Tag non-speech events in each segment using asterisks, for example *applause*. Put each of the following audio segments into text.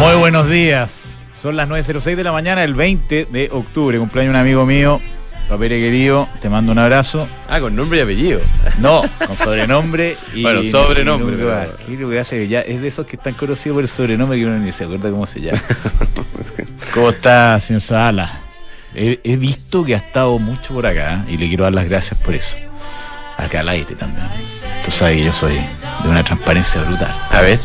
Muy buenos días. Son las 9.06 de la mañana, el 20 de octubre. Cumpleaños un amigo mío, Papere querido. Te mando un abrazo. Ah, con nombre y apellido. No, *laughs* con sobrenombre y. Bueno, sobrenombre, y lugar. ¿Qué que hace? Ya es de esos que están conocidos por el sobrenombre que uno ni se acuerda cómo se llama. *laughs* ¿Cómo está, señor Sala? He, he visto que ha estado mucho por acá y le quiero dar las gracias por eso. Acá al aire también. Tú sabes que yo soy de una transparencia brutal. A ver.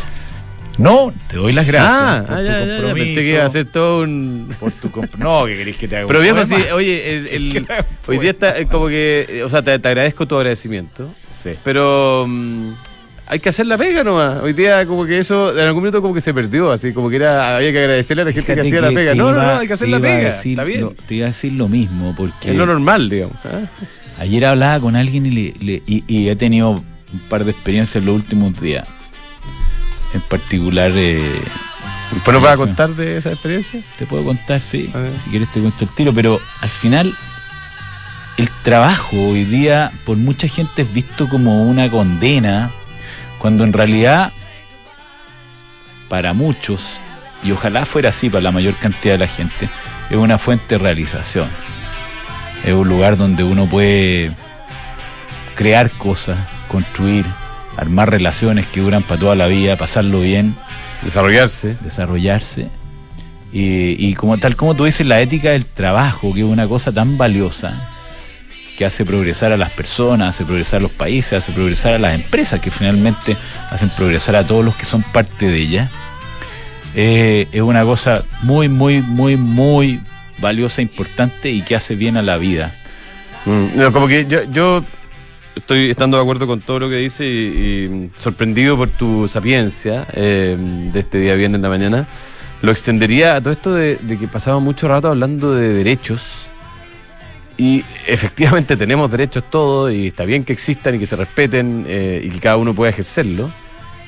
No, te doy las gracias. Ah, por ah, tu ya, compromiso, Pensé que iba a ser todo un. Por tu comp- no, que querés que te haga Pero un viejo, poema? sí, oye, el, *laughs* hoy día está eh, como que. eh, O sea, te, te agradezco tu agradecimiento. Sí. Pero. mm, hay que hacer la pega nomás. Hoy día, como que eso, en algún minuto, como que se perdió. Así como que era. Había que agradecerle a la gente que hacía la pega. No, no, iba- no, hay que hacer la pega. decir Está bien. lo- te iba a decir lo mismo, porque Es lo normal, digamos. ¿ah? ayer hablaba con alguien y, le- le- y, y he tenido un par de experiencias en los últimos días. En particular, eh, Después nos vas a contar de esa experiencia. te puedo contar, sí, si quieres te cuento el tiro, pero al final el trabajo hoy día por mucha gente es visto como una condena, cuando en realidad para muchos, y ojalá fuera así para la mayor cantidad de la gente, es una fuente de realización. Es un lugar donde uno puede crear cosas, construir, armar relaciones que duran para toda la vida, pasarlo bien Desarrollarse. desarrollarse. Y, y como tal como tú dices, la ética del trabajo, que es una cosa tan valiosa, que hace progresar a las personas, hace progresar a los países, hace progresar a las empresas, que finalmente hacen progresar a todos los que son parte de ella, eh, es una cosa muy, muy, muy, muy valiosa, importante y que hace bien a la vida. Mm, no, como que yo, yo estoy estando de acuerdo con todo lo que dice y, y sorprendido por tu sapiencia eh, de este día viernes en la mañana. Lo extendería a todo esto de, de que pasaba mucho rato hablando de derechos. Y efectivamente *laughs* tenemos derechos todos y está bien que existan y que se respeten eh, y que cada uno pueda ejercerlo.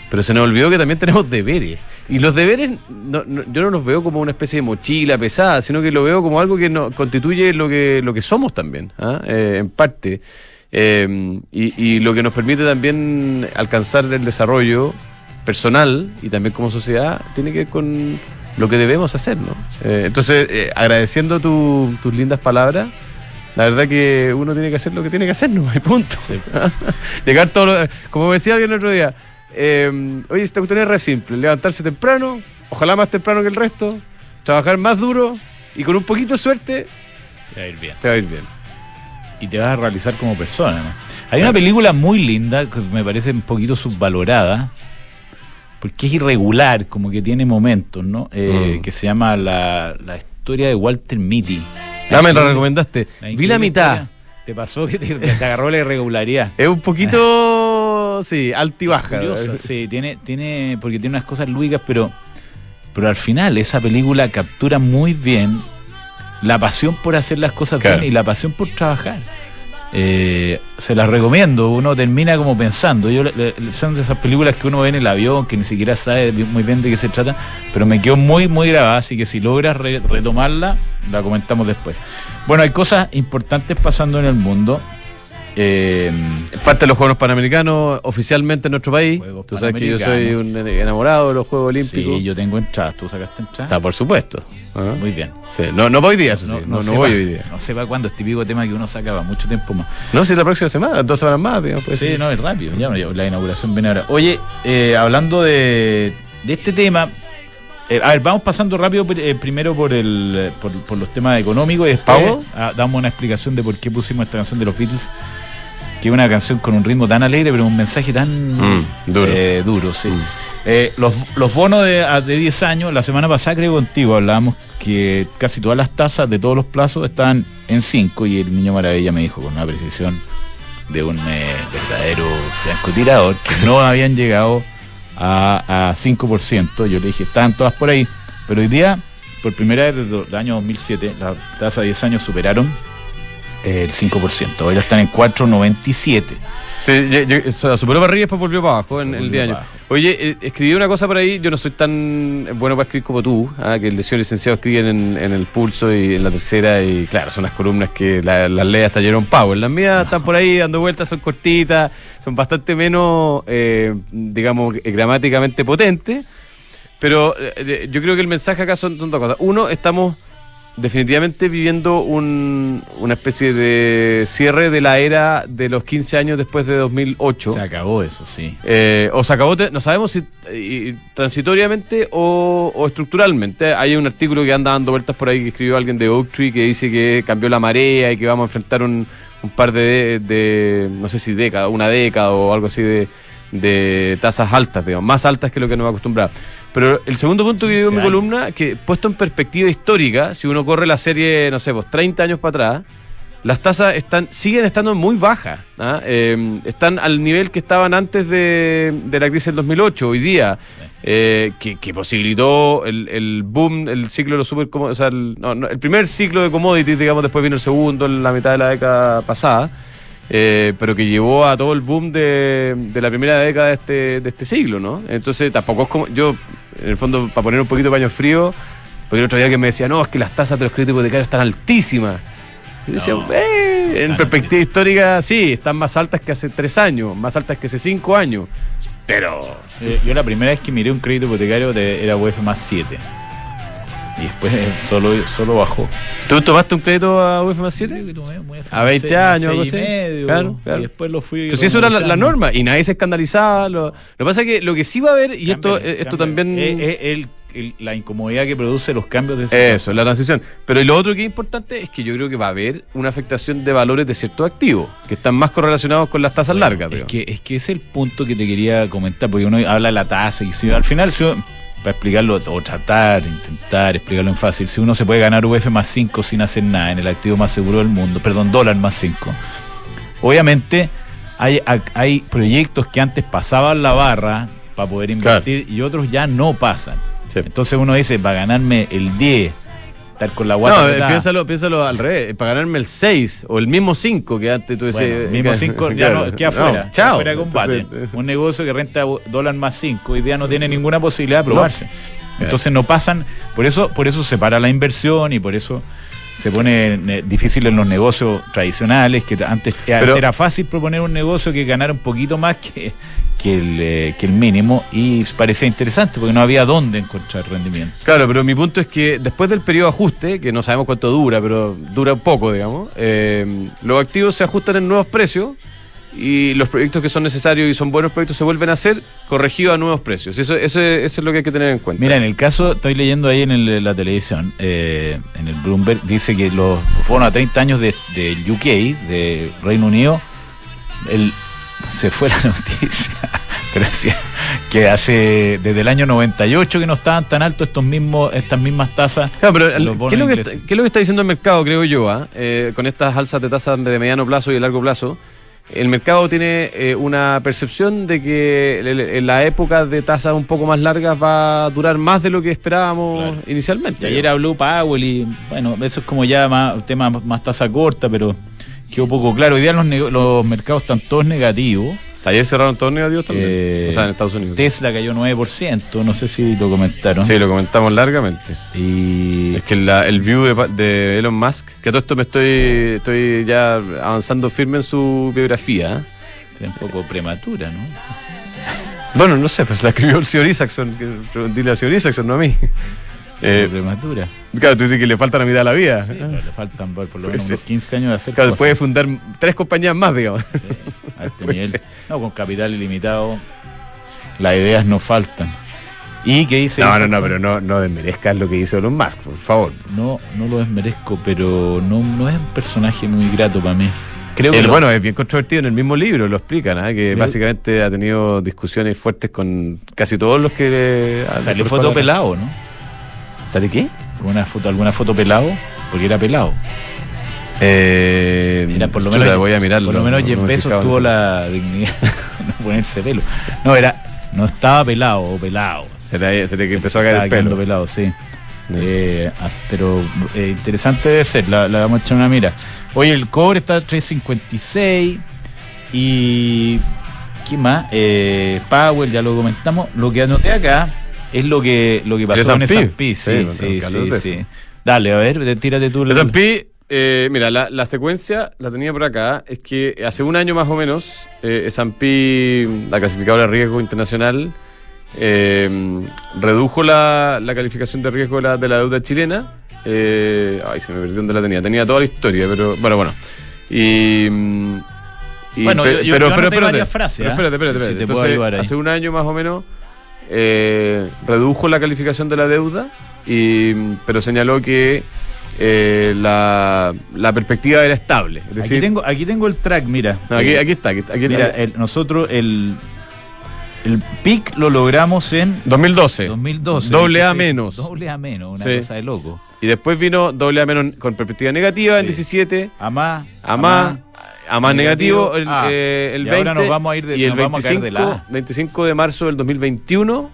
Pero se nos olvidó que también tenemos deberes. Y los deberes no- no- yo no los veo como una especie de mochila pesada, sino que lo veo como algo que nos constituye lo que, lo que somos también, ¿ah? Eh, en parte. Eh, y, y lo que nos permite también alcanzar el desarrollo personal y también como sociedad tiene que ver con lo que debemos hacer, ¿no? Eh, entonces, eh, agradeciendo tu- tus lindas palabras, la verdad que uno tiene que hacer lo que tiene que hacer, ¿no? *laughs* Y punto. *laughs* Llegar todo lo- Como decía alguien el otro día, eh, oye, esta cuestión es re simple, levantarse temprano, ojalá más temprano que el resto, trabajar más duro y con un poquito de suerte Te va a ir bien. te va a ir bien. Y te vas a realizar como persona. ¿no? Hay una película muy linda que me parece un poquito subvalorada, porque es irregular, como que tiene momentos, ¿no? Eh, Mm. Que se llama la, la historia de Walter Mitty. Ah, me la recomendaste. Vi la mitad. Te pasó que te, te agarró la irregularidad. Es un poquito, sí, alta y baja. Curiosa, sí, tiene, tiene, porque tiene unas cosas lúdicas, pero, pero al final esa película captura muy bien la pasión por hacer las cosas Claro. bien y la pasión por trabajar. Eh, se las recomiendo, uno termina como pensando. Yo son de esas películas que uno ve en el avión, que ni siquiera sabe muy bien de qué se trata, pero me quedó muy, muy grabada, así que si logras re- retomarla, la comentamos después. Bueno, hay cosas importantes pasando en el mundo. Eh, Parte de los Juegos Panamericanos oficialmente en nuestro país. Juegos Tú sabes que yo soy un enamorado de los Juegos Olímpicos. sí, yo tengo entradas, ¿tú sacaste O entradas? sea, por supuesto. Ah. Muy bien. Sí, No, no voy hoy día, eso sí. No, no, sé voy pa- hoy día. No sé para cuándo, es típico tema que uno sacaba mucho tiempo más. No, si la próxima semana, dos semanas más, digamos. pues, sí, no, es rápido. Ya, la inauguración viene ahora. Oye, eh, hablando de, de este tema, eh, a ver, vamos pasando rápido eh, primero por el por, por los temas económicos y después ah, damos una explicación de por qué pusimos esta canción de los Beatles, que es una canción con un ritmo tan alegre, pero un mensaje tan Mm, duro. eh, duro, sí. Mm. Eh, los, los bonos de, de 10 años, la semana pasada creo contigo hablábamos que casi todas las tasas de todos los plazos estaban en 5 y el niño maravilla me dijo con una precisión de un eh, verdadero francotirador que no *laughs* habían llegado a, a 5%. Yo le dije, estaban todas por ahí, pero hoy día, por primera vez desde el año 2007, las tasas de 10 años superaron el 5%. Hoy ya están en 4,97. Sí, yo- yo- superó para arriba y después volvió para abajo en el día año. Oye, eh, escribí una cosa por ahí, yo no soy tan bueno para escribir como tú, ah, que el señor licenciado escriben en, en el pulso y en la tercera, y claro, son unas columnas que la- las lee hasta Jerome Powell. Las mías están por ahí dando vueltas, son cortitas, son bastante menos, eh, digamos, eh, gramáticamente potentes. Pero eh, yo creo que el mensaje acá son, son dos cosas. Uno, estamos definitivamente viviendo un- una especie de cierre de la era de los 15 años después de 2008. Se acabó eso, sí. Eh, o se acabó, no sabemos si transitoriamente o, o estructuralmente. Hay un artículo que anda dando vueltas por ahí que escribió alguien de Oak Tree que dice que cambió la marea y que vamos a enfrentar un, un par de, de, no sé si década, una década o algo así de, de tasas altas, digamos, más altas que lo que nos acostumbraba. Pero el segundo punto que digo en mi 15 años. columna, que puesto en perspectiva histórica, si uno corre la serie, no sé, pues 30 años para atrás, las tasas están, siguen estando muy bajas. ¿ah? Eh, están al nivel que estaban antes de, de la crisis del 2008, hoy día, eh, que, que posibilitó el, el boom, el ciclo de los super o sea, el, no, no, el primer ciclo de commodities, digamos, después vino el segundo en la mitad de la década pasada. Eh, pero que llevó a todo el boom de, de la primera década de este, de este siglo, ¿no? Entonces tampoco es como, yo, en el fondo, para poner un poquito de paño frío, porque el otro día que me decía, no, es que las tasas de los créditos hipotecarios están altísimas. Y yo decía, "Eh, en perspectiva histórica, sí, están más altas que hace tres años, más altas que hace cinco años. Pero. Eh, Yo la primera vez que miré un crédito hipotecario de- era UF más 7. Y después eh, solo, solo bajó. ¿Tú tomaste un crédito a UF más 7? Creo que tomé un UF A más 20 seis- años, seis algo y así. medio, Claro, claro. Y después lo fui. Pues si eso era la, norma y nadie se escandalizaba. Lo, lo que pasa es que lo que sí va a haber, y esto, Cámbiale, eh, esto también. Es, es el- el- la incomodidad que produce los cambios de ese Eso, la transición. Pero lo otro que es importante es que yo creo que va a haber una afectación de valores de ciertos activos que están más correlacionados con las tasas Bueno, largas. Es que, es que ese es el punto que te quería comentar, porque uno habla de la tasa y si al final, si uno- para explicarlo o tratar, intentar explicarlo en fácil, si uno se puede ganar UF más 5 sin hacer nada en el activo más seguro del mundo, perdón, dólar más 5, obviamente hay, hay proyectos que antes pasaban la barra para poder invertir y otros ya no pasan. Sí. Entonces uno dice, para ganarme el 10, estar con la guata No, eh, piénsalo, piénsalo al revés. Para ganarme el 6 o el mismo 5 que antes tú decías. Bueno, mismo que- 5 *laughs* ya claro. no, queda afuera. No, chao. Fuera de combate. Entonces, eh, un negocio que renta dólar más 5 hoy día no tiene ninguna posibilidad de probarse. Entonces no pasan, por eso, por eso se para la inversión y por eso se pone eh, difícil en los negocios tradicionales, que antes, Pero- era fácil proponer un negocio que ganara un poquito más que, que, el, eh, que el mínimo y parecía interesante porque no había dónde encontrar rendimiento. Claro, pero mi punto es que después del periodo de ajuste, que no sabemos cuánto dura, pero dura un poco, digamos, eh, los activos se ajustan en nuevos precios y los proyectos que son necesarios y son buenos proyectos se vuelven a hacer corregidos a nuevos precios. Eso, eso, eso es lo que hay que tener en cuenta. Mira, en el caso, estoy leyendo ahí en el- la televisión, eh, en el Bloomberg, dice que los bonos a 30 años de, de UK, de Reino Unido, el, se fue la *laughs* noticia, decía que hace desde el año 98 que no estaban tan altos estos mismos, estas mismas tasas. Claro, pero el- los bonos ¿qué, es lo que está, qué es lo que está diciendo el mercado, creo yo, ah? Eh, con estas alzas de tasas de mediano plazo y de largo plazo? El mercado tiene eh, una percepción de que en la época de tasas un poco más largas va a durar más de lo que esperábamos Claro. inicialmente. Y ayer habló Powell y bueno, eso es como ya más tema más tasa corta, pero quedó poco claro. Hoy día los, los mercados están todos negativos. Ayer cerraron todos negativos también. Eh, o sea, en Estados Unidos. Tesla cayó 9%, no sé si lo comentaron. Sí, lo comentamos largamente. Y Es que la- el view de, de Elon Musk, que a todo esto me estoy, estoy ya avanzando firme en su biografía. ¿eh? es un poco prematura, ¿no? Bueno, no sé, pues la escribió el señor Isaacson, dile al señor Isaacson, no a mí. Eh, prematura. claro, tú dices que le falta la mitad de la vida. Sí, le faltan por, lo menos ser. unos 15 años de hacer Claro, cosas. puede fundar tres compañías más, digamos. Sí, este ser. No, con capital ilimitado, las ideas no faltan. ¿Y qué dice? No, no, no, pero no, no desmerezcas lo que hizo Elon Musk, por favor. No, no lo desmerezco, pero no, no es un personaje muy grato para mí. Creo que El, lo- bueno, es bien controvertido en el mismo libro, lo explican, ¿ah? que Creo- básicamente ha tenido discusiones fuertes con casi todos los que... salió foto pelado, ¿no? ¿Sale qué? Una foto, alguna foto pelado, porque era pelado. Eh, Mira, por lo menos, voy a mirarlo. por lo menos no- Jeff no Bezos tuvo la dignidad *laughs* de no ponerse pelo. No, era, no estaba pelado o pelado. Se le, se le empezó a caer el pelo. pelado, sí. Eh, pero eh, interesante debe ser, la, la vamos a echar una mira. Oye, el cobre está a 3.56 y... ¿Qué más? Eh, Powell, ya lo comentamos. Lo que anoté acá es lo que, lo que pasó en S&P. Sí, Sí, sí, sí. Dale, a ver, tírate tú. S&P, eh, mira, la, la secuencia la tenía por acá, es que hace un año más o menos, eh, S&P, la clasificadora de riesgo internacional, eh, redujo la, la calificación de riesgo de la, de la deuda chilena. Eh, ay, se me perdió donde la tenía. Tenía toda la historia, pero bueno, bueno. Y. mm, y Bueno, pe- yo- yo- pero, yo varias frases, pero ¿ah? espérate, espérate, Si espérate. Entonces, hace un año más o menos eh, redujo la calificación de la deuda, y, pero señaló que eh, la, la perspectiva era estable. Es decir, aquí, tengo, aquí tengo el track, mira. no, aquí, Eh, aquí está. Aquí, Mira, el- nosotros el, el pic lo logramos en 2012. 2012. Doble A menos. Doble A menos, una Sí. cosa de loco. Y después vino doble A menos con perspectiva negativa en Sí. 17. A más. A más, a más negativo, el, A. eh, el Y 20. ahora nos vamos a ir de- y el nos vamos a caer de la A. 25 de marzo del 2021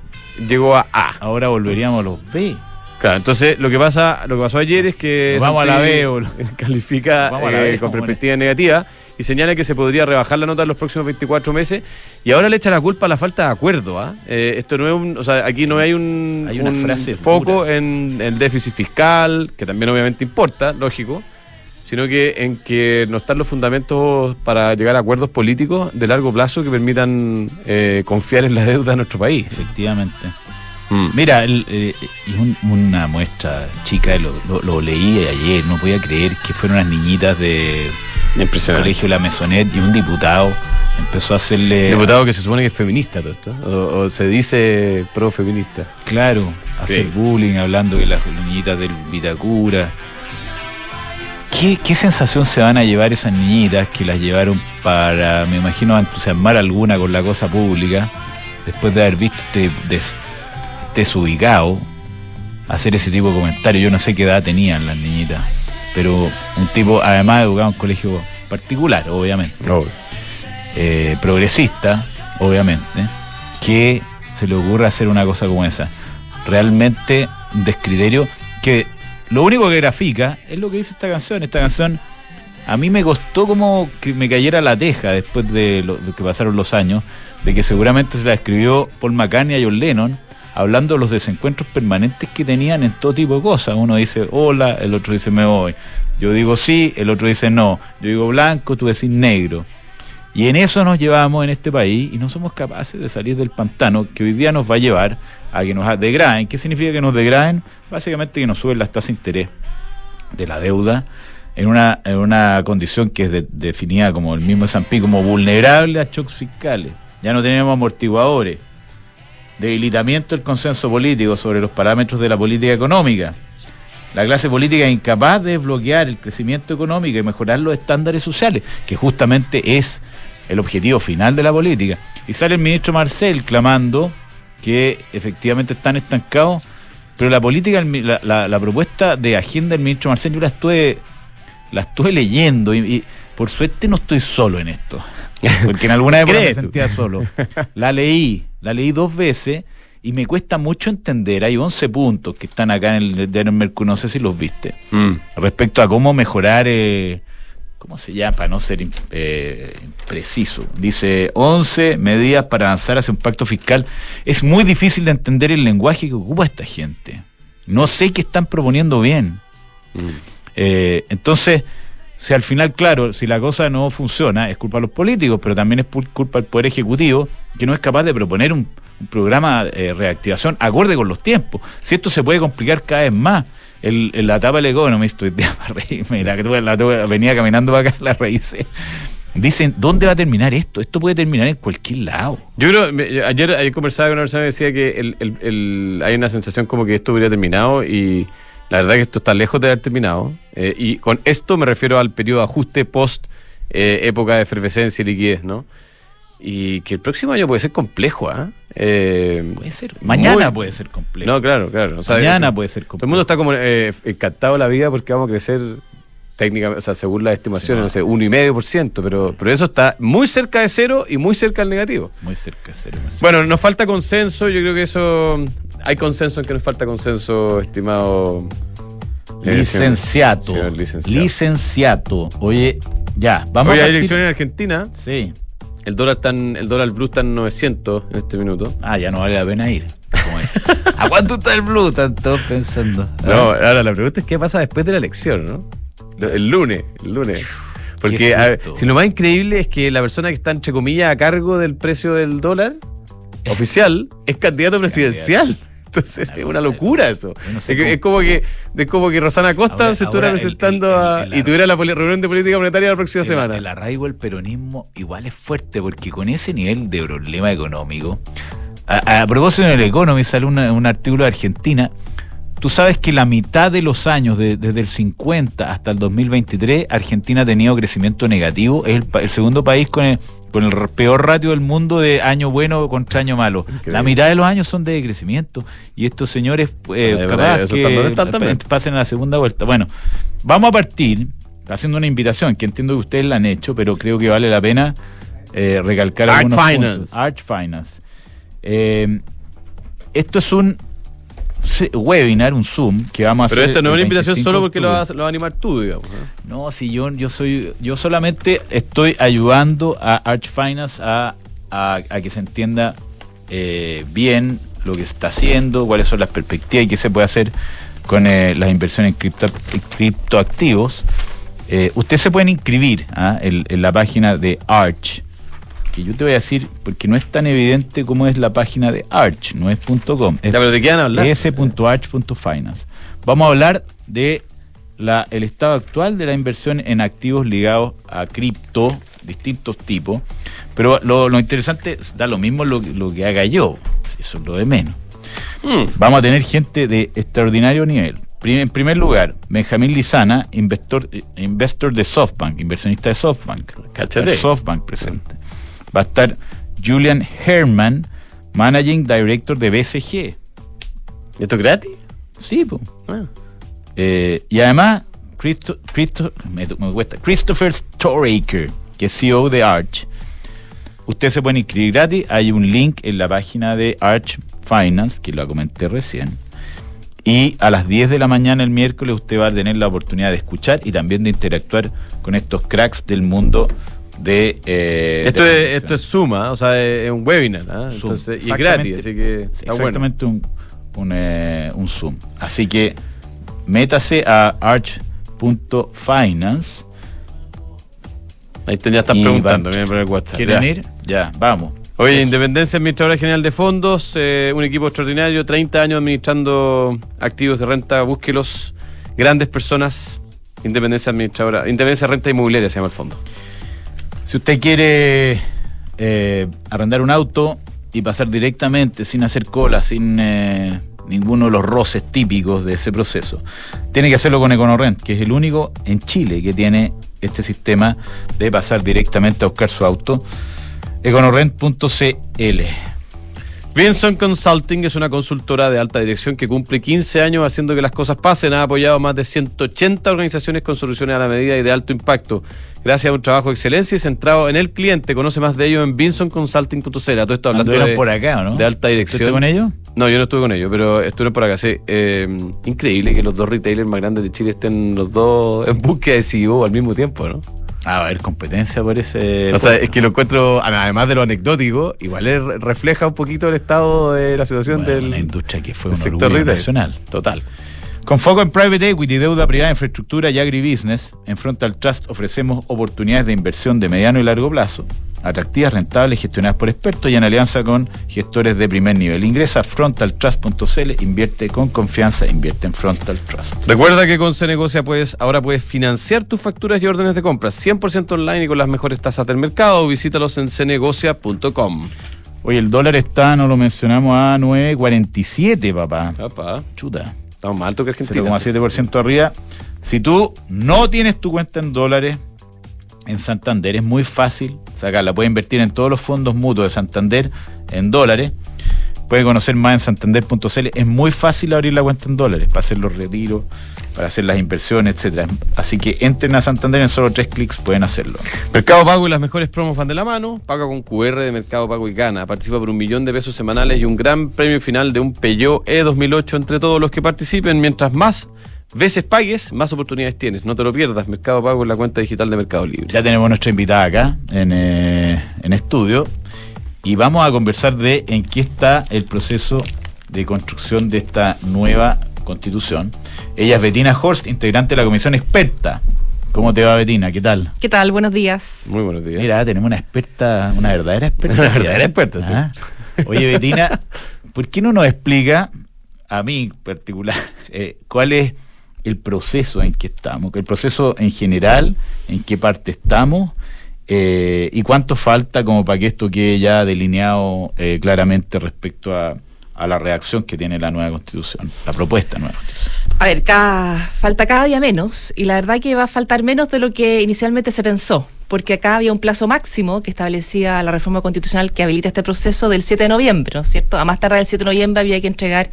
llegó a A. Ahora volveríamos a los B. Claro, entonces lo que pasa, lo que pasó ayer es que Nos vamos a la B, *laughs* califica Nos vamos a la eh, con perspectiva negativa y señala que se podría rebajar la nota en los próximos 24 meses y ahora le echa la culpa a la falta de acuerdo. ¿ah? Eh, esto no es un, o sea, aquí no hay un, Hay una un frase foco en el déficit fiscal, que también obviamente importa, lógico, sino que en que no están los fundamentos para llegar a acuerdos políticos de largo plazo que permitan eh, confiar en la deuda de nuestro país. Efectivamente. Mira, el, eh, un- una muestra chica, lo, lo- lo leí ayer, no podía creer que fueron unas niñitas de. Colegio La Mesonet y un diputado empezó a hacerle... Diputado que se supone que es feminista todo esto, o, o se dice pro feminista. Claro, hacer Sí. bullying, hablando de las niñitas del Vitacura. ¿Qué, ¿Qué sensación se van a llevar esas niñitas que las llevaron para, me imagino, entusiasmar alguna con la cosa pública, después de haber visto este desubicado hacer ese tipo de comentarios? Yo no sé qué edad tenían las niñitas, pero un tipo, además, educado en un colegio particular, obviamente eh, progresista, obviamente, que se le ocurra hacer una cosa como esa. Realmente un descriterio que lo único que grafica es lo que dice esta canción. Esta canción a mí me costó como que me cayera la teja después de lo, de que pasaron los años, de que seguramente se la escribió Paul McCartney a John Lennon, hablando de los desencuentros permanentes que tenían en todo tipo de cosas. Uno dice hola, el otro dice me voy. Yo digo sí, el otro dice no. Yo digo blanco, tú decís negro. Y en eso nos llevamos en este país y no somos capaces de salir del pantano que hoy día nos va a llevar a que nos degraden. ¿Qué significa que nos degraden? Básicamente que nos suben las tasas de interés de la deuda en una, en una condición que es de- definida como el mismo S&P como vulnerable a shocks fiscales. Ya no tenemos amortiguadores. Debilitamiento del consenso político sobre los parámetros de la política económica. La clase política es incapaz de desbloquear el crecimiento económico y mejorar los estándares sociales, que justamente es el objetivo final de la política. Y sale el ministro Marcel clamando que efectivamente están estancados, pero la política, la, propuesta de agenda del ministro Marcel, yo la estuve, la estuve leyendo y por suerte no estoy solo en esto, *laughs* porque en alguna época me sentía solo. La leí, la leí dos veces y me cuesta mucho entender. Hay 11 puntos que están acá en el diario Mercurio, no sé si los viste, respecto a cómo mejorar, eh, ¿cómo se llama? Para no ser eh, preciso. Dice 11 medidas para avanzar hacia un pacto fiscal. Es muy difícil de entender el lenguaje que ocupa esta gente. No sé qué están proponiendo bien. Eh, entonces, si al final, claro, si la cosa no funciona, es culpa de los políticos, pero también es culpa del Poder Ejecutivo, que no es capaz de proponer un, programa de reactivación acorde con los tiempos. Si esto se puede complicar cada vez más. El, en la etapa del Economist, *laughs* la la tuve- venía caminando para acá, *laughs* la revisé. Dicen, ¿dónde va a terminar esto? Esto puede terminar en cualquier lado. Yo creo, ayer, ayer conversaba con una persona que decía que el- el- el- hay una sensación como que esto hubiera terminado y la verdad que esto está lejos de haber terminado. Eh, y con esto me refiero al periodo de ajuste post eh, época de efervescencia y liquidez, ¿no? Y que el próximo año puede ser complejo, ¿ah? Eh, Puede ser. Mañana muy- puede ser complejo. No, claro, claro. O sea, Mañana eh, puede ser Todo el mundo está como eh, encantado de la vida porque vamos a crecer técnicamente, o sea, según las estimaciones, Sí, no sé, medio por ciento, pero, pero eso está muy cerca de cero y muy cerca del negativo. Muy cerca de cero. Bueno, nos falta consenso, yo creo que eso. Hay consenso en que nos falta consenso, estimado. eh, Licenciato. señor- licenciado. Licenciato. Oye, ya, vamos Hoy a hay partir- elecciones en Argentina. Sí. El dólar, está en- el dólar blue está en 900 en este minuto. Ah, ya no vale la pena ir. *laughs* ¿A cuánto está el blue? Están todos pensando. No, Ah, ahora la pregunta es qué pasa después de la elección, ¿no? El lunes, el lunes. Porque a ver, si lo más increíble es que la persona que está, entre comillas, a cargo del precio del dólar oficial es candidato presidencial. Entonces es una locura eso. Yo no sé es, como que es como que Rosana Costa Ahora- se estuviera el- presentando el- el- a- y tuviera la reunión de política monetaria la próxima semana. el arraigo al peronismo igual es fuerte porque con ese nivel de problema económico, a, a propósito del Economy sale una- un artículo de Argentina, tú sabes que la mitad de los años, de- desde el 50 hasta el 2023, Argentina ha tenido crecimiento negativo, es el, el segundo país con el, con el peor ratio del mundo de año bueno contra año malo. Increíble. La mitad de los años son de crecimiento y estos señores eh, capaz eso que están pasen a la segunda vuelta. Bueno, vamos a partir haciendo una invitación que entiendo que ustedes la han hecho, pero creo que vale la pena eh, recalcar Arch algunos Finance. puntos. Arch Finance. Eh, esto es un webinar, un Zoom que vamos a Pero hacer. esto no es una invitación 25 solo porque lo vas, lo vas a animar tú, digamos. ¿no? No, si yo, yo soy, yo solamente estoy ayudando a Arch Finance a, a- a que se entienda eh, bien lo que se está haciendo, cuáles son las perspectivas y qué se puede hacer con eh, las inversiones en, cripto- criptoactivos. Eh, ustedes se pueden inscribir ¿ah? en, en la página de Arch, que yo te voy a decir, porque no es tan evidente como es la página de Arch, no es .com, es Ya, pero ¿de qué van a hablar? s.arch.finance. Vamos a hablar de la, el estado actual de la inversión en activos ligados a cripto, distintos tipos. Pero lo, lo interesante, da lo mismo lo, lo que haga yo, eso es lo de menos. Mm. Vamos a tener gente de extraordinario nivel. En primer lugar, Benjamín Lizana, investor, eh, investor de SoftBank, inversionista de SoftBank. Cáchate. SoftBank presente. Va a estar Julian Herman, Managing Director de BCG. ¿Esto es gratis? Sí, pues. Ah. Eh, y además, Christo- Christo- me, me cuesta, Christopher Storaker, que es CEO de Arch. Ustedes se pueden inscribir gratis. Hay un link en la página de Arch Finance, que lo comenté recién. Y a las 10 de la mañana el miércoles usted va a tener la oportunidad de escuchar y también de interactuar con estos cracks del mundo de... eh, Esto, de es, esto es suma, o sea, es un webinar. ¿ah? Entonces, y es gratis, así que Sí, está bueno. exactamente un, un, eh, un Zoom. Así que métase a arch.finance. Ahí te- ya están Y preguntando, van- por el WhatsApp. ¿Quieren ya. ir? Ya, vamos. Oye, Eso. Independencia Administradora General de Fondos, eh, un equipo extraordinario, 30 años administrando activos de renta, búsquelos, grandes personas, Independencia Administradora, Independencia Renta Inmobiliaria se llama el fondo. Si usted quiere eh, arrendar un auto y pasar directamente, sin hacer cola, sin eh, ninguno de los roces típicos de ese proceso, tiene que hacerlo con EconoRent, que es el único en Chile que tiene este sistema de pasar directamente a buscar su auto. Econorrent.cl. Vinson Consulting es una consultora de alta dirección que cumple 15 años haciendo que las cosas pasen. Ha apoyado más de 180 organizaciones con soluciones a la medida y de alto impacto. Gracias a un trabajo de excelencia y centrado en el cliente. Conoce más de ello en vinsonconsulting.cl. Todo esto hablando Anduvieron de, por acá, ¿o ¿no? de alta dirección. ¿Estuviste con ellos? No, yo no estuve con ellos, pero estuvieron por acá, sí. Eh, increíble que los dos retailers más grandes de Chile estén los dos en búsqueda de CEO al mismo tiempo, ¿no? Ah, a haber competencia por ese. O sea, es que lo encuentro, además de lo anecdótico, igual es- refleja un poquito el estado de la situación Bueno, del una industria que fue un sector orgullo retail. nacional. Total. Con foco en private equity, deuda privada, infraestructura y agribusiness, en Frontal Trust ofrecemos oportunidades de inversión de mediano y largo plazo, atractivas, rentables, gestionadas por expertos y en alianza con gestores de primer nivel. Ingresa a frontaltrust.cl, invierte con confianza, invierte en Frontal Trust. Recuerda que con Cenegocia puedes, ahora puedes financiar tus facturas y órdenes de compra 100% online y con las mejores tasas del mercado. Visítalos en cenegocia.com. Oye, el dólar está, no lo mencionamos, a 9.47, papá. Papá, Chuta. Estamos más alto que Argentina. 0,7% arriba. Si tú no tienes tu cuenta en dólares en Santander, es muy fácil sacarla. Puedes invertir en todos los fondos mutuos de Santander en dólares. Puedes conocer más en santander.cl. Es muy fácil abrir la cuenta en dólares para hacer los retiros, para hacer las inversiones, etcétera. Así que entren a Santander en solo tres clics, pueden hacerlo. Mercado Pago y las mejores promos van de la mano. Paga con QR de Mercado Pago y gana. Participa por un millón de pesos semanales y un gran premio final de un Peugeot E2008 entre todos los que participen. Mientras más veces pagues, más oportunidades tienes. No te lo pierdas. Mercado Pago es la cuenta digital de Mercado Libre. Ya tenemos nuestra invitada acá en, eh, en estudio y vamos a conversar de en qué está el proceso de construcción de esta nueva constitución. Ella es Betina Horst, integrante de la comisión experta. ¿Cómo te va Betina? ¿Qué tal? ¿Qué tal? Buenos días. Muy buenos días. Mira, tenemos una experta, una verdadera *laughs* experta. Una verdadera experta, sí. Ah, Oye, Betina, ¿por qué no nos explica, a mí en particular, eh, cuál es el proceso en que estamos? El proceso en general, en qué parte estamos eh, y cuánto falta como para que esto quede ya delineado eh, claramente respecto a, a la reacción que tiene la nueva constitución, la propuesta nueva. A ver, cada, falta cada día menos y la verdad que va a faltar menos de lo que inicialmente se pensó, porque acá había un plazo máximo que establecía la reforma constitucional que habilita este proceso del 7 de noviembre, ¿no es cierto? A más tarde del 7 de noviembre había que entregar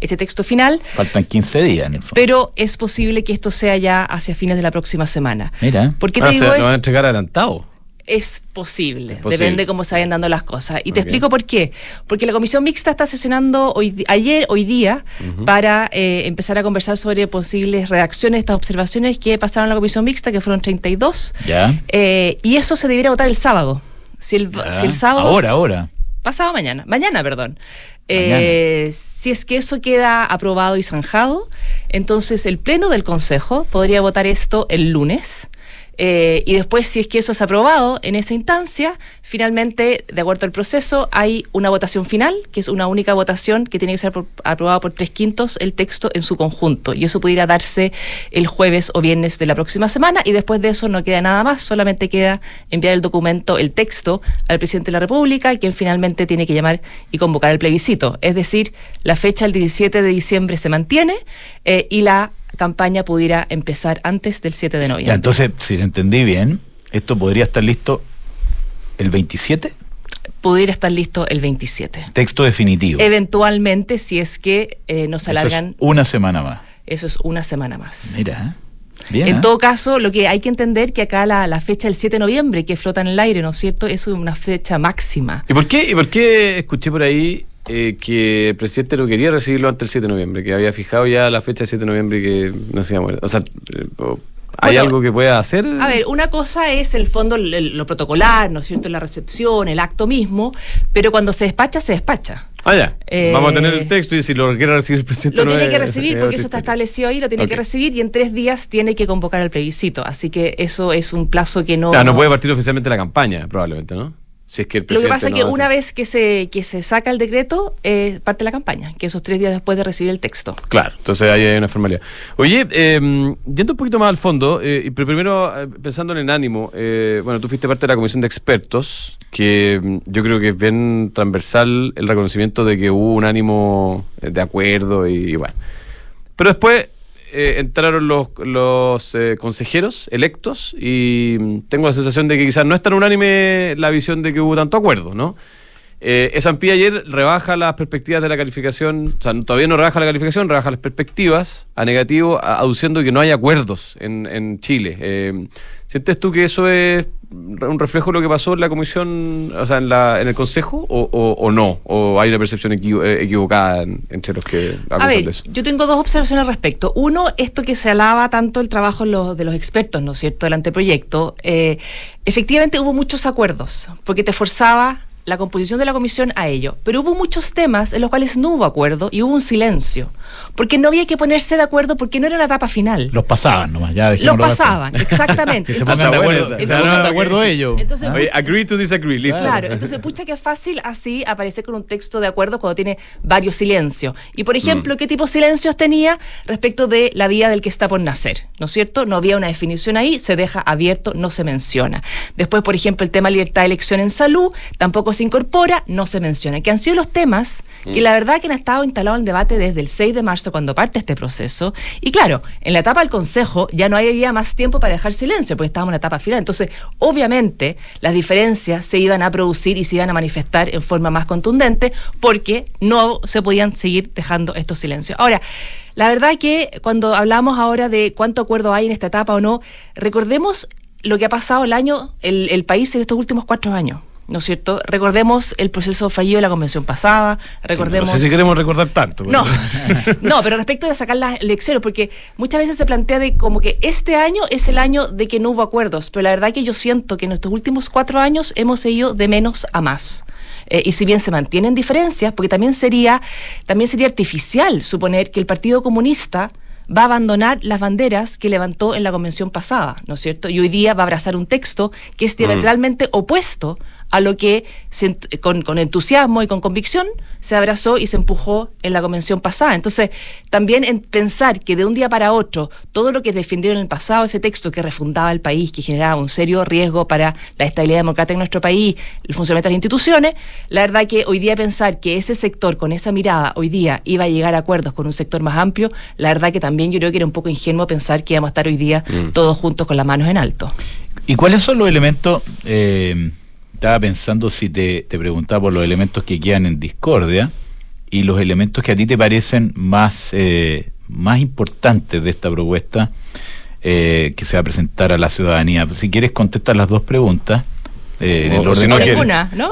este texto final. Faltan 15 días en el fondo. Pero es posible que esto sea ya hacia fines de la próxima semana. Mira. ¿Por qué Ah, te o digo esto? lo van a entregar adelantado. Es posible, Es posible. depende cómo se vayan dando las cosas. Y te explico por qué. Porque la comisión mixta está sesionando hoy, ayer, hoy día, para eh, empezar a conversar sobre posibles reacciones estas observaciones que pasaron en la comisión mixta, que fueron 32. ¿Ya? Eh, y eso se debiera votar el sábado. Si el, Ya. si el sábado. Ahora, ahora. Pasado mañana. Mañana, perdón. Eh, si es que eso queda aprobado y zanjado, entonces el Pleno del Consejo podría votar esto el lunes. Eh, y después, si es que eso es aprobado en esa instancia, finalmente, de acuerdo al proceso, hay una votación final, que es una única votación que tiene que ser apro- aprobada por tres quintos el texto en su conjunto. Y eso pudiera darse el jueves o viernes de la próxima semana. Y después de eso no queda nada más, solamente queda enviar el documento, el texto, al presidente de la República, quien finalmente tiene que llamar y convocar el plebiscito. Es decir, la fecha el 17 de diciembre se mantiene eh, y la campaña pudiera empezar antes del 7 de Ya, noviembre. entonces, si lo entendí bien, esto podría estar listo el 27, pudiera estar listo el 27. texto definitivo. Eventualmente, si es que eh, nos Eso alargan, es una semana más. eso es una semana más. Mira, ¿eh? bien. En ¿eh? todo caso, lo que hay que entender que acá la, la fecha del 7 de noviembre que flota en el aire, ¿no es cierto? Es una fecha máxima. ¿Y por qué, y por qué escuché por ahí eh, que el presidente no quería recibirlo antes del 7 de noviembre? Que había fijado ya la fecha del 7 de noviembre y que no se iba a mover. O sea, eh, ¿hay Bueno, algo que pueda hacer? A ver, una cosa es el fondo, el- el- lo protocolar, ¿no es cierto? La recepción, el acto mismo, pero cuando se despacha, se despacha. Ah, ya. Eh, Vamos a tener el texto y si lo quiere recibir el presidente. Lo no tiene es- que recibir porque eso está historia. establecido ahí, lo tiene que recibir y en tres días tiene que convocar el plebiscito. Así que eso es un plazo que no... Ah, no puede partir oficialmente la campaña, probablemente, ¿no? Si es que el Lo que pasa es que hace- una vez que se, que se saca el decreto, eh, parte la campaña, que esos tres días después de recibir el texto. Claro, entonces ahí hay una formalidad. Oye, eh, yendo un poquito más al fondo, eh, pero primero eh, pensando en el ánimo, bueno, tú fuiste parte de la comisión de expertos, que mm, yo creo que es bien transversal el reconocimiento de que hubo un ánimo de acuerdo y, y bueno. Pero después eh, entraron los, eh, consejeros electos y mm, tengo la sensación de que quizás no es tan unánime la visión de que hubo tanto acuerdo, ¿no? Eh, ayer rebaja las perspectivas de la calificación, o sea, todavía no rebaja la calificación, rebaja las perspectivas a negativo, aduciendo que no hay acuerdos en, en Chile. Eh, ¿Sientes tú que eso es un reflejo de lo que pasó en la comisión, o sea, en, la, en el consejo, o, o- o no? ¿O hay una percepción equivo- eh, equivocada en- entre los que A acusan ver, de eso? yo tengo dos observaciones al respecto. Uno, esto que se alaba tanto el trabajo lo- de los expertos, ¿no es cierto?, del anteproyecto. Eh, efectivamente hubo muchos acuerdos, porque te forzaba la composición de la comisión a ello. Pero hubo muchos temas en los cuales no hubo acuerdo y hubo un silencio. Porque no había que ponerse de acuerdo porque no era la etapa final. Los pasaban nomás, ya Los así. pasaban, *laughs* exactamente. Que se Entonces- pongan de acuerdo, entonces- se de acuerdo ellos. Entonces, ¿Ah? Oye, pucha- agree to disagree, listo. Claro, entonces pucha que es fácil así aparecer con un texto de acuerdo cuando tiene varios silencios. Y por ejemplo, ¿qué tipo de silencios tenía respecto de la vía del que está por nacer? ¿No es cierto? No había una definición ahí, se deja abierto, no se menciona. Después, por ejemplo, el tema libertad de elección en salud tampoco se incorpora, no se menciona. Que han sido los temas que la verdad que han estado instalados en el debate desde el 6 de marzo cuando parte este proceso. Y claro, en la etapa del Consejo ya no había más tiempo para dejar silencio porque estábamos en la etapa final. Entonces, obviamente, las diferencias se iban a producir y se iban a manifestar en forma más contundente porque no se podían seguir dejando estos silencios. Ahora, la verdad que cuando hablamos ahora de cuánto acuerdo hay en esta etapa o no, recordemos lo que ha pasado el año, el, el país en estos últimos cuatro años. ¿No es cierto? Recordemos el proceso fallido de la convención pasada, recordemos... No sé si queremos recordar tanto. No, pero- *laughs* no, pero respecto de sacar las lecciones, porque muchas veces se plantea de como que este año es el año de que no hubo acuerdos, pero la verdad que yo siento que en estos últimos cuatro años hemos ido de menos a más. Eh, y si bien se mantienen diferencias, porque también sería, también sería artificial suponer que el Partido Comunista va a abandonar las banderas que levantó en la convención pasada, ¿no es cierto? Y hoy día va a abrazar un texto que es diametralmente opuesto a lo que con, con, entusiasmo y con convicción se abrazó y se empujó en la convención pasada. Entonces, también en pensar que de un día para otro, todo lo que defendieron en el pasado, ese texto que refundaba el país, que generaba un serio riesgo para la estabilidad democrática en nuestro país, el funcionamiento de las instituciones, la verdad que hoy día pensar que ese sector con esa mirada hoy día iba a llegar a acuerdos con un sector más amplio, la verdad que también yo creo que era un poco ingenuo pensar que íbamos a estar hoy día mm. todos juntos con las manos en alto. ¿Y cuáles son los elementos? Eh, estaba pensando si te, preguntaba por los elementos que quedan en discordia y los elementos que a ti te parecen más, eh, más importantes de esta propuesta eh, que se va a presentar a la ciudadanía. Si quieres contestar las dos preguntas. Eh, o, si no ¿no?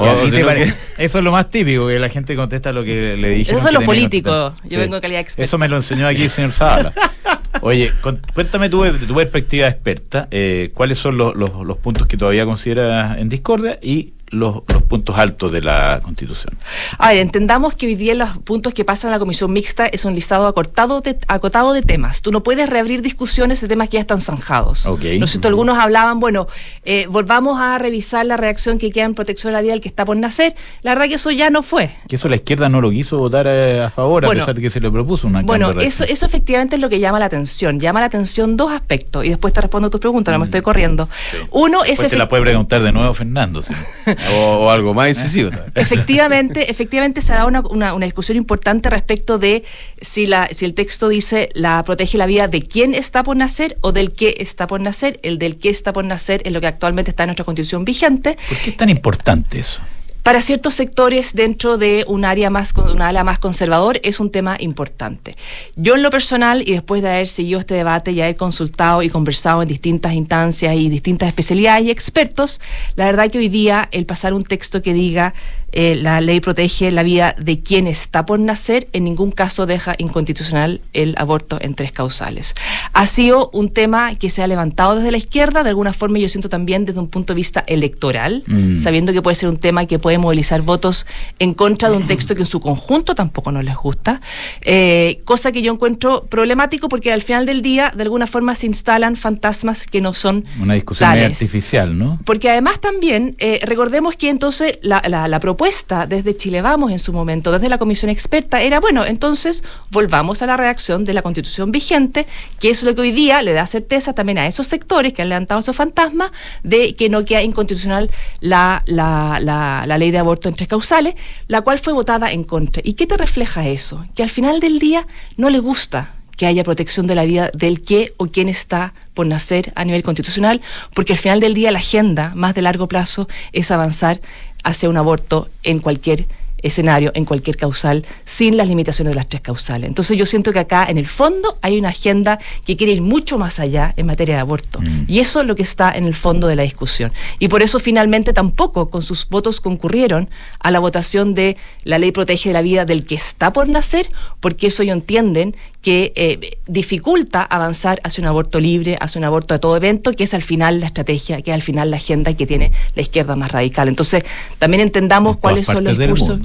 Eso es lo más típico, que la gente contesta lo que le dije. Eso es lo político. Yo vengo de calidad experta. Eso me lo enseñó aquí el señor Zavala. *laughs* Oye, cuéntame tu, tu perspectiva experta, eh, ¿cuáles son los, los, puntos que todavía consideras en discordia y los, puntos altos de la Constitución. A ver, entendamos que hoy día los puntos que pasan a la Comisión Mixta es un listado acortado de, acotado de temas. Tú no puedes reabrir discusiones de temas que ya están zanjados. Okay. ¿No Algunos hablaban, bueno, eh, volvamos a revisar la reacción que queda en protección a la vida del que está por nacer. La verdad que eso ya no fue. Que eso la izquierda no lo quiso votar eh, a, favor, a pesar de que se le propuso una Bueno, eso, eso efectivamente es lo que llama la atención. Llama la atención dos aspectos. Y después te respondo a tus preguntas, no me mm. estoy corriendo. Uno es... te la puede preguntar de nuevo Fernando. *laughs* o, algo más incisivo. *laughs* efectivamente, efectivamente se ha dado una, una, discusión importante respecto de si, la, si el texto dice la protege la vida de quién está por nacer o del que está por nacer. El del que está por nacer es lo que actualmente está en nuestra constitución vigente. ¿Por qué es tan importante eso? Para ciertos sectores dentro de un área más una ala más conservador es un tema importante. Yo en lo personal y después de haber seguido este debate y haber consultado y conversado en distintas instancias y distintas especialidades y expertos, la verdad que hoy día el pasar un texto que diga eh, la ley protege la vida de quien está por nacer, en ningún caso deja inconstitucional el aborto en tres causales. Ha sido un tema que se ha levantado desde la izquierda, de alguna forma yo siento también desde un punto de vista electoral, mm. sabiendo que puede ser un tema que puede movilizar votos en contra de un texto que en su conjunto tampoco nos les gusta, eh, cosa que yo encuentro problemático porque al final del día de alguna forma se instalan fantasmas que no son una discusión artificial, ¿no? Porque además también eh, recordemos que entonces la, la, la propuesta desde Chile Vamos en su momento, desde la comisión experta, era, bueno, entonces volvamos a la reacción de la constitución vigente, que es lo que hoy día le da certeza también a esos sectores que han levantado esos fantasmas de que no queda inconstitucional la, la, la, ley de aborto en tres causales, la cual fue votada en contra. ¿Y qué te refleja eso? Que al final del día no le gusta que haya protección de la vida del que o quién está por nacer a nivel constitucional, porque al final del día la agenda más de largo plazo es avanzar hacia un aborto en cualquier escenario, en cualquier causal, sin las limitaciones de las tres causales. Entonces yo siento que acá, en el fondo, hay una agenda que quiere ir mucho más allá en materia de aborto. Mm. Y eso es lo que está en el fondo de la discusión. Y por eso finalmente tampoco con sus votos concurrieron a la votación de la ley protege la vida del que está por nacer, porque eso ellos entienden que eh, dificulta avanzar hacia un aborto libre, hacia un aborto de todo evento, que es al final la estrategia, que es al final la agenda que tiene la izquierda más radical. Entonces, también entendamos cuáles son los discursos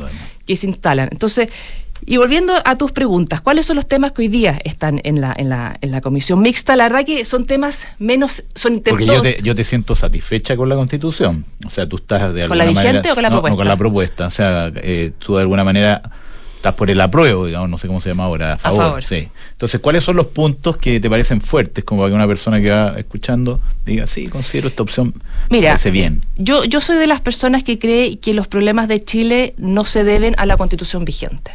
que se instalan. Entonces, y volviendo a tus preguntas, ¿cuáles son los temas que hoy día están en la, en la, en la comisión mixta? La verdad que son temas menos... Son Porque yo te, yo te siento satisfecha con la constitución. O sea, tú estás de alguna manera... ¿Con la vigente o con la propuesta? con la propuesta. O sea, eh, tú de alguna manera estás por el apruebo, digamos, no sé cómo se llama ahora, a favor, Sí. Entonces, ¿cuáles son los puntos que te parecen fuertes, como para que una persona que va escuchando diga, sí, considero esta opción, Mira, parece bien? Yo, yo soy de las personas que cree que los problemas de Chile no se deben a la constitución vigente.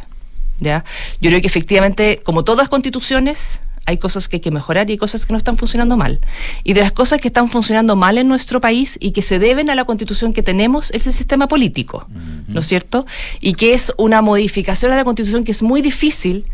¿ya? Yo creo que efectivamente, como todas constituciones, hay cosas que hay que mejorar y hay cosas que no están funcionando mal. Y de las cosas que están funcionando mal en nuestro país y que se deben a la constitución que tenemos es el sistema político, ¿no es cierto? Y que es una modificación a la constitución que es muy difícil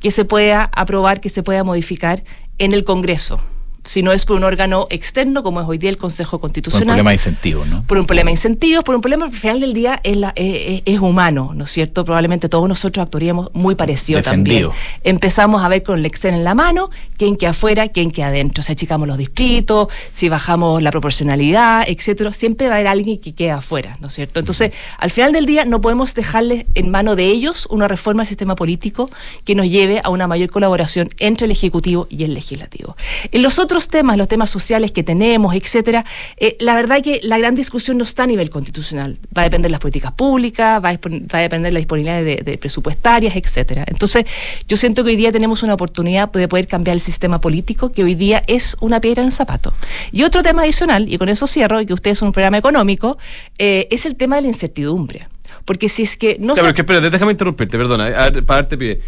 que se pueda aprobar, que se pueda modificar en el Congreso si no es por un órgano externo, como es hoy día el Consejo Constitucional. Por un problema de incentivos, ¿no? Por un problema de incentivos, por un problema al final del día es, la, es, humano, ¿no es cierto? Probablemente todos nosotros actuaríamos muy parecido también. Empezamos a ver con el Excel en la mano, quién que afuera, quién que adentro. Si achicamos los distritos, si bajamos la proporcionalidad, etcétera, siempre va a haber alguien que quede afuera, ¿no es cierto? Entonces, al final del día no podemos dejarles en mano de ellos una reforma al sistema político que nos lleve a una mayor colaboración entre el Ejecutivo y el Legislativo. En los otros otros temas, los temas sociales que tenemos, etcétera, eh, la verdad que la gran discusión no está a nivel constitucional. Va a depender de las políticas públicas, va a, va a depender de la disponibilidad de, de, presupuestarias, etcétera. Entonces, yo siento que hoy día tenemos una oportunidad de poder cambiar el sistema político, que hoy día es una piedra en el zapato. Y otro tema adicional, y con eso cierro, y que ustedes son un programa económico, eh, es el tema de la incertidumbre. Porque si es que no se... que, espérate, déjame interrumpirte, perdona, para darte pie.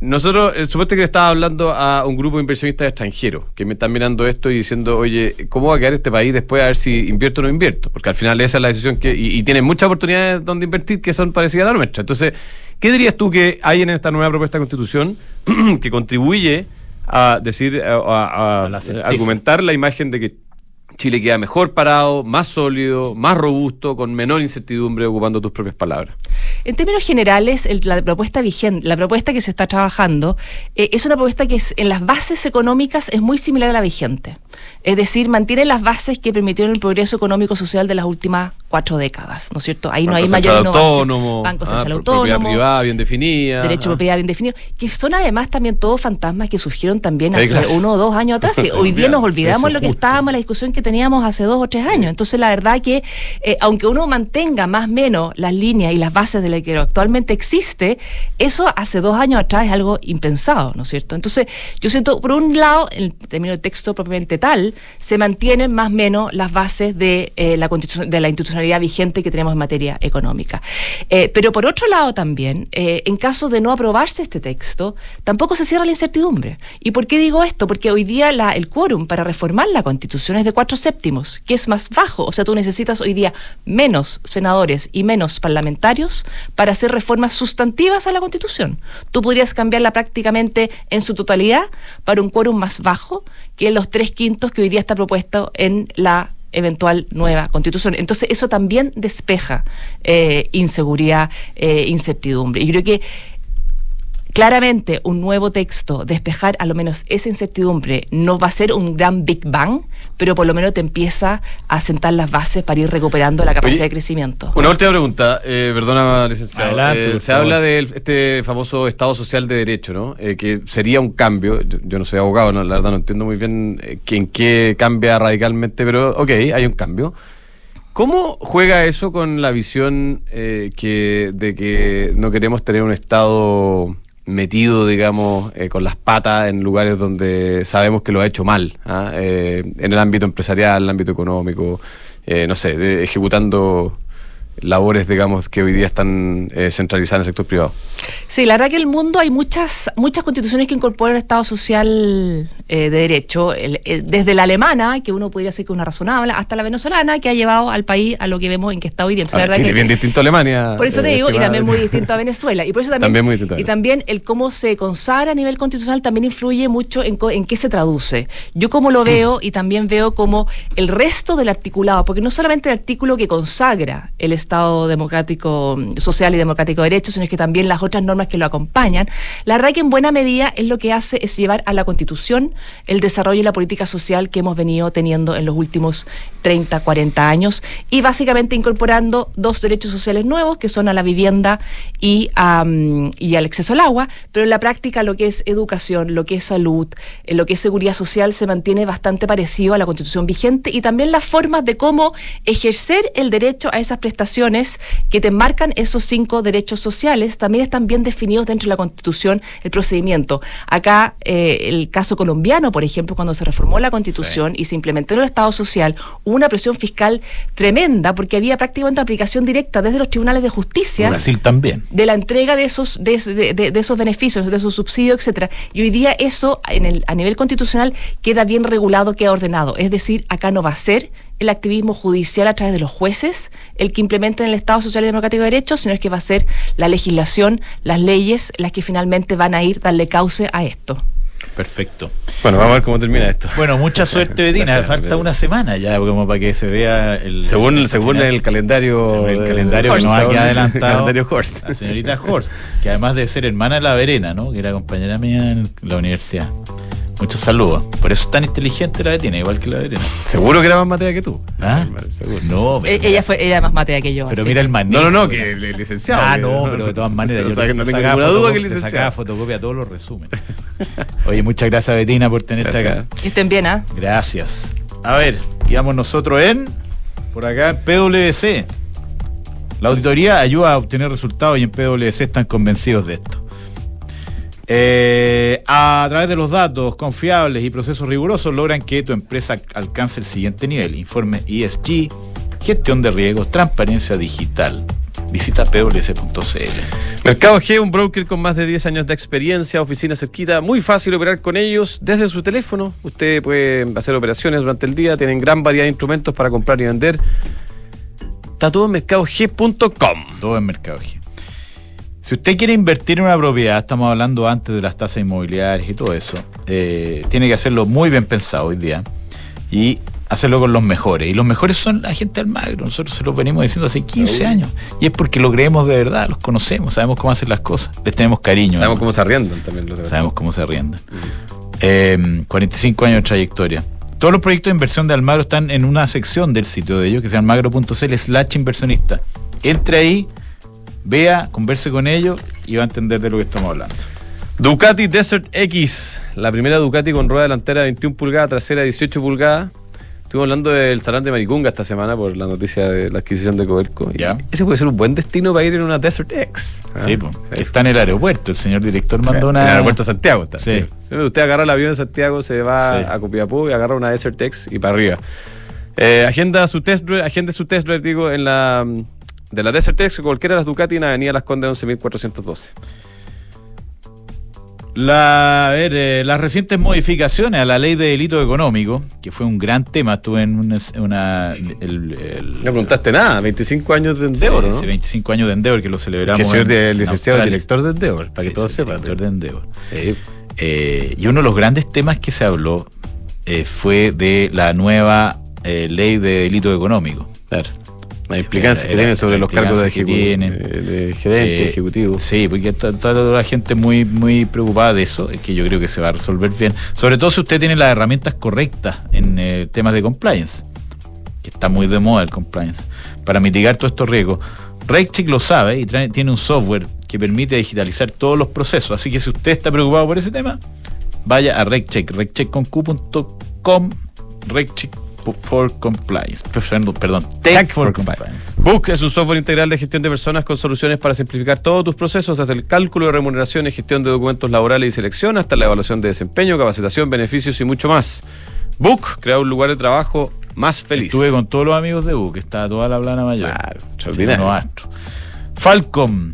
Nosotros, eh, supuesto que estaba hablando a un grupo de inversionistas extranjeros que me están mirando esto y diciendo, oye, ¿cómo va a quedar este país después a ver si invierto o no invierto? Porque al final esa es la decisión que. Y, y tienen muchas oportunidades donde invertir que son parecidas a la nuestra. Entonces, ¿qué dirías tú que hay en esta nueva propuesta de constitución *clears throat* que contribuye a decir, a, a argumentar la imagen de que Chile queda mejor parado, más sólido, más robusto, con menor incertidumbre, ocupando tus propias palabras. En términos generales, la propuesta vigente, la propuesta que se está trabajando, eh, es una propuesta que en las bases económicas es muy similar a la vigente. Es decir, mantiene las bases que permitieron el progreso económico social de las últimas cuatro décadas, ¿no es cierto? Ahí no hay mayor innovación. Autónomo, Banco ah, Central Autónomo, propiedad privada bien definida. Derecho a propiedad bien definido, que son además también todos fantasmas que surgieron también hace uno o dos años atrás. *laughs* Y hoy día nos olvidamos lo que estábamos, la discusión que teníamos hace dos o tres años. Entonces, la verdad que, eh, aunque uno mantenga más o menos las líneas y las bases de la que actualmente existe, eso hace dos años atrás es algo impensado, ¿no es cierto? Entonces, yo siento, por un lado, en términos de texto propiamente tal, se mantienen más o menos las bases de, eh, la, de la vigente que tenemos en materia económica. Eh, pero por otro lado también, en caso de no aprobarse este texto, tampoco se cierra la incertidumbre. ¿Y por qué digo esto? Porque hoy día el quórum para reformar la constitución es de cuatro séptimos que es más bajo. O sea, tú necesitas hoy día menos senadores y menos parlamentarios para hacer reformas sustantivas a la Constitución. Tú podrías cambiarla prácticamente en su totalidad para un quórum más bajo que los tres quintos que hoy día está propuesto en la eventual nueva constitución. Entonces eso también despeja eh, inseguridad, eh, incertidumbre. Y creo que claramente un nuevo texto, despejar a lo menos esa incertidumbre, no va a ser un gran Big Bang, pero por lo menos te empieza a sentar las bases para ir recuperando la capacidad de crecimiento. Una última pregunta, eh, perdona, licenciado. Eh, se habla de este famoso Estado Social de Derecho, ¿no? Eh, que sería un cambio. Yo, no soy abogado, la verdad no entiendo muy bien en qué cambia radicalmente, pero ok, hay un cambio. ¿Cómo juega eso con la visión que, de que no queremos tener un Estado metido, digamos, eh, con las patas en lugares donde sabemos que lo ha hecho mal, ¿ah? eh, en el ámbito empresarial, en el ámbito económico, eh, no sé, ejecutando labores, digamos, que hoy día están eh, centralizadas en el sector privado. Sí, la verdad que en el mundo hay muchas muchas constituciones que incorporan el Estado social eh, de derecho, desde la alemana, que uno podría decir que es una razonable, hasta la venezolana, que ha llevado al país a lo que vemos en que está hoy día. Entonces, Chile, bien distinto a Alemania. Por eso te eh, digo, y también muy distinto a Venezuela. Y por eso *laughs* también, muy distinto y también el cómo se consagra a nivel constitucional también influye mucho en, en qué se traduce. Yo como lo veo y también veo como el resto del articulado, porque no solamente el artículo que consagra el Estado Estado democrático, social y democrático de derecho, sino es que también las otras normas que lo acompañan. La verdad que en buena medida es lo que hace es llevar a la Constitución el desarrollo y la política social que hemos venido teniendo en los últimos 30, 40 años y básicamente incorporando dos derechos sociales nuevos que son a la vivienda y, y al acceso al agua, pero en la práctica lo que es educación, lo que es salud, eh, lo que es seguridad social se mantiene bastante parecido a la Constitución vigente y también las formas de cómo ejercer el derecho a esas prestaciones que te marcan esos cinco derechos sociales también están bien definidos dentro de la Constitución el procedimiento. Acá, eh, el caso colombiano, por ejemplo, cuando se reformó la Constitución y se implementó el Estado social, hubo una presión fiscal tremenda porque había prácticamente aplicación directa desde los tribunales de justicia. Brasil también. De la entrega de esos, de, esos beneficios, de esos subsidios, etcétera. Y hoy día eso en el, a nivel constitucional queda bien regulado, queda ordenado. Es decir, acá no va a ser el activismo judicial a través de los jueces el que implementen el Estado Social y Democrático de Derecho, sino es que va a ser la legislación, las leyes, las que finalmente van a ir darle cauce a esto. Perfecto. Bueno, vamos a ver cómo termina esto. Bueno, mucha *laughs* suerte, Bedina. Falta una semana ya como para que se vea el. Según, el, según el calendario. el calendario que nos ha adelantado. La señorita Horst, que además de ser hermana de la Verena, ¿no? Que era compañera mía en la universidad. Muchos saludos. Por eso es tan inteligente la Betina, igual que la Betina. Seguro que era más matea que tú. ¿Ah? Seguro. No, pero, E- ella fue ella más matea que yo. pero así. mira el manejo. No, no, no, que el licenciado. Ah, que- no, pero de todas *laughs* maneras. O yo sea, que no tengo ninguna duda que el sacaba licenciado. fotocopia todos los resúmenes. *laughs* Oye, muchas gracias, Betina, por tenerte Gracias. acá. Que estén bien, ¿ah? Gracias. A ver, íbamos nosotros en. Por acá, en PwC. La auditoría ayuda a obtener resultados y en PwC están convencidos de esto. Eh, a través de los datos confiables y procesos rigurosos logran que tu empresa alcance el siguiente nivel. Informe ESG, gestión de riesgos, transparencia digital. Visita pwc.cl. Mercado G, un broker con más de 10 años de experiencia, oficina cerquita, muy fácil operar con ellos desde su teléfono. Usted puede hacer operaciones durante el día, tienen gran variedad de instrumentos para comprar y vender. Está todo en mercadog.com. Todo en Mercado G. Si usted quiere invertir en una propiedad, estamos hablando antes de las tasas inmobiliarias y todo eso, eh, tiene que hacerlo muy bien pensado hoy día y hacerlo con los mejores. Y los mejores son la gente del Magro. Nosotros se los venimos diciendo hace 15 años. Y es porque lo creemos de verdad, los conocemos, sabemos cómo hacer las cosas, les tenemos cariño. Sabemos cómo se arriendan también los Sabemos cómo se arriendan. Eh, 45 años de trayectoria. Todos los proyectos de inversión de Almagro están en una sección del sitio de ellos que llama almagro.cl slash inversionista. Entre ahí, vea, converse con ellos y va a entender de lo que estamos hablando. Ducati Desert X, la primera Ducati con rueda delantera 21 pulgadas, trasera 18 pulgadas. Estuvimos hablando del Salón de Maricunga esta semana por la noticia de la adquisición de Coberco. Y Ya. Ese puede ser un buen destino para ir en una Desert X. ¿ah? Sí, Sí. está en el aeropuerto. El señor director mandó En una. el aeropuerto de Santiago está. Sí. sí. Usted agarra el avión en Santiago, se va Sí. a Copiapó y agarra una Desert X y para arriba. Eh, agenda su test drive, agende su test drive, digo, en la de la Desert X o cualquiera de las Ducati en Avenida Las Condes 11412. La, a ver, eh, las recientes modificaciones a la ley de delito económico, que fue un gran tema, estuve en una. una- el, el- No preguntaste nada, 25 años de Endeavor, sí, ¿no? sí, 25 años de Endeavor, que lo celebramos. que soy el en licenciado director de Endeavor, para Sí, que todos sepan. director de Endeavor. Sí. Eh, y uno de los grandes temas que se habló eh, fue de la nueva ley de delito económico. Claro. La implicancia Era- que tiene sobre los cargos de, ejecu- tienen. de gerente, Eh, ejecutivo. Sí, porque está toda la gente muy, muy preocupada de eso, es que yo creo que se va a resolver bien. Sobre todo si usted tiene las herramientas correctas en eh, temas de compliance, que está muy de moda el compliance, para mitigar todos estos riesgos. RegCheck lo sabe y trae- tiene un software que permite digitalizar todos los procesos. Así que si usted está preocupado por ese tema, vaya a regcheckconq.com, RegCheck for Compliance. Perdón, perdón, Tech, Tech for, for Compliance. Book es un software integral de gestión de personas con soluciones para simplificar todos tus procesos, desde el cálculo de remuneraciones, gestión de documentos laborales y selección, hasta la evaluación de desempeño, capacitación, beneficios y mucho más. Book crea un lugar de trabajo más feliz. Estuve con todos los amigos de que está toda la plana mayor. Claro, extraordinario. Falcom.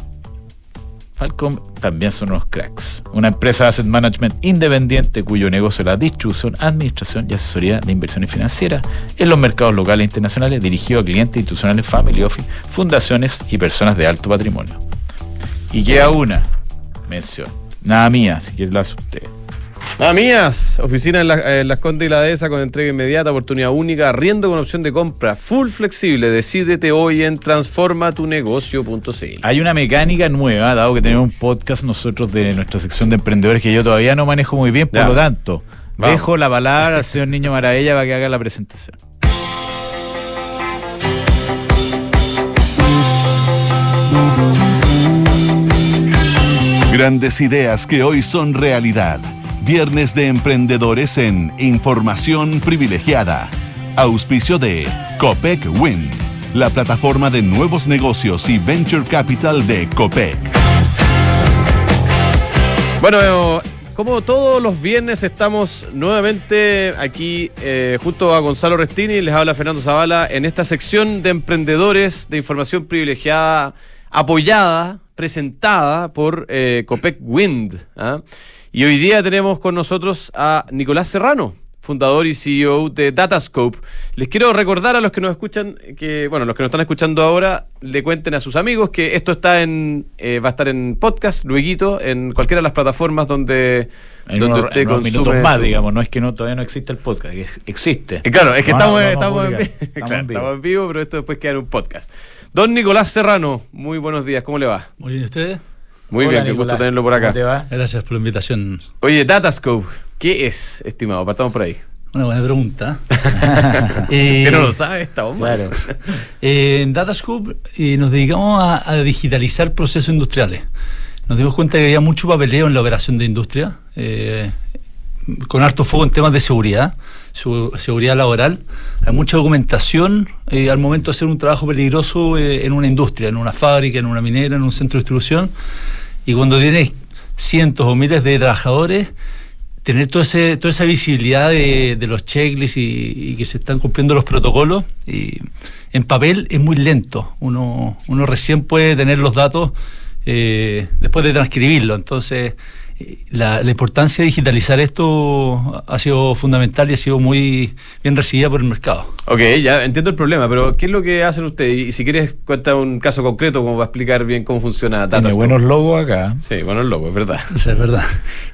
Falcom también son unos cracks. Una empresa de asset management independiente cuyo negocio es la distribución, administración y asesoría de inversiones financieras en los mercados locales e internacionales, dirigido a clientes institucionales, family office, fundaciones y personas de alto patrimonio. Y queda una mención. Nada mía, si quiere la usted. Ah, mías. Oficina en, la- en Las Condes y la Dehesa con entrega inmediata, oportunidad única, arriendo con opción de compra, full flexible. Decídete hoy en transformatunegocio.cl. Hay una mecánica nueva, dado que tenemos un podcast nosotros de nuestra sección de emprendedores que yo todavía no manejo muy bien, por Ya. lo tanto, Vamos. dejo la palabra al señor Niño Maravilla para que haga la presentación. Grandes ideas que hoy son realidad. Viernes de emprendedores en Información Privilegiada. Auspicio de Copec Wind, la plataforma de nuevos negocios y venture capital de Copec. Bueno, como todos los viernes estamos nuevamente aquí eh, junto a Gonzalo Restini, les habla Fernando Zavala en esta sección de emprendedores de información privilegiada, apoyada, presentada por eh, Copec Wind. ¿ah? Y hoy día tenemos con nosotros a Nicolás Serrano, fundador y CEO de Datascope. Les quiero recordar a los que nos escuchan, que, bueno, los que nos están escuchando ahora, le cuenten a sus amigos que esto está en, eh, va a estar en podcast, luego, en cualquiera de las plataformas donde, En donde unos, usted en unos consume. minutos más, digamos, no es que no todavía no existe el podcast, existe. Eh, Claro, es que No, estamos, no, no, estamos, no, en, publicar. vi- *laughs* Estamos claro, en vivo. estamos en vivo, pero esto después queda en un podcast. Don Nicolás Serrano, muy buenos días, ¿cómo le va? Muy bien, ¿y ustedes? Muy Hola, bien, qué Nicolás. gusto tenerlo por acá. ¿Cómo te va? Gracias por la invitación. Oye, Datascope, ¿Qué es, estimado? Partamos por ahí. Una buena pregunta. *laughs* eh, no lo sabe esta bomba. Claro. *laughs* Eh, en Datascope eh, nos dedicamos a, a digitalizar procesos industriales. Nos dimos cuenta que había mucho papeleo en la operación de industria, eh, con harto foco en temas de seguridad, su- seguridad laboral. Hay mucha documentación eh, al momento de hacer un trabajo peligroso eh, en una industria, en una fábrica, en una minera, en un centro de distribución. Y cuando tienes cientos o miles de trabajadores, tener todo ese, toda esa visibilidad de, los checklists y, que se están cumpliendo los protocolos, y en papel es muy lento. Uno, uno recién puede tener los datos eh, después de transcribirlo. Entonces, la, la importancia de digitalizar esto ha sido fundamental y ha sido muy bien recibida por el mercado. Ok, ya entiendo el problema, pero ¿qué es lo que hacen ustedes? Y si quieres, cuenta un caso concreto como va a explicar bien cómo funciona Tiene Datascope. buenos logos acá. Sí, bueno, el logo, es verdad. O sea, es verdad.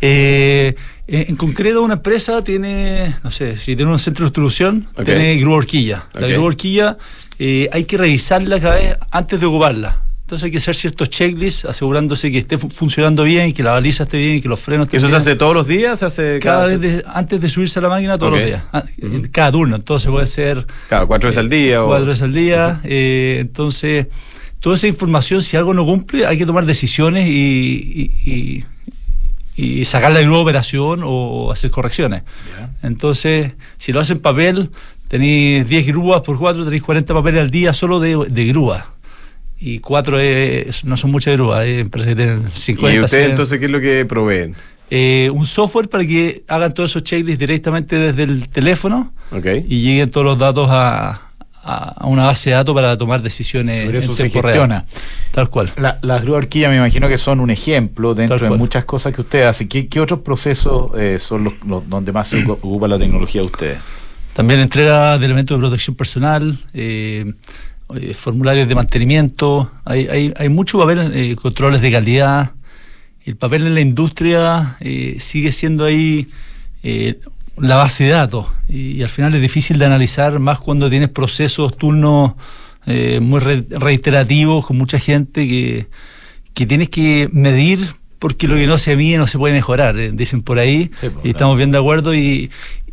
Eh, en concreto, una empresa tiene, no sé, si tiene un centro de distribución, tiene grúa horquilla. La grúa horquilla eh, hay que revisarla cada vez antes de ocuparla. Entonces hay que hacer ciertos checklists asegurándose que esté fu- funcionando bien, que la baliza esté bien, que los frenos ¿Y estén eso se hace todos los días? ¿Se hace cada cada, vez de- antes de subirse a la máquina todos los días. Ah, Cada turno. Entonces puede ser cada cuatro veces al día? O... cuatro veces al día. eh, entonces, toda esa información, si algo no cumple, hay que tomar decisiones y, y, y- y sacarla de nueva operación o hacer correcciones. Entonces, si lo hacen en papel, tenéis 10 grúas por 4, tenéis 40 papeles al día solo de, de grúa. Y 4 no son muchas grúas, hay empresas que tienen 50. ¿Y ustedes 100. entonces qué es lo que proveen? Eh, un software para que hagan todos esos checklists directamente desde el teléfono y lleguen todos los datos a, a- a una base de datos para tomar decisiones Sobre en eso se tiempo gestiona. real. Tal cual. La- las grúas horquilla me imagino que son un ejemplo dentro de muchas cosas que ustedes hacen. ¿Qué, qué otros procesos eh, son los, los donde más se ocu- ocupa la tecnología de ustedes? También entrega de elementos de protección personal, eh, eh, formularios de mantenimiento. Hay, hay, hay mucho papel, eh, controles de calidad. El papel en la industria eh, sigue siendo ahí eh, la base de datos y, y al final es difícil de analizar más cuando tienes procesos, turnos eh, muy re- reiterativos con mucha gente que, que tienes que medir porque lo que no se mide no se puede mejorar, eh, dicen por ahí, Sí, pues, y estamos bien de acuerdo y,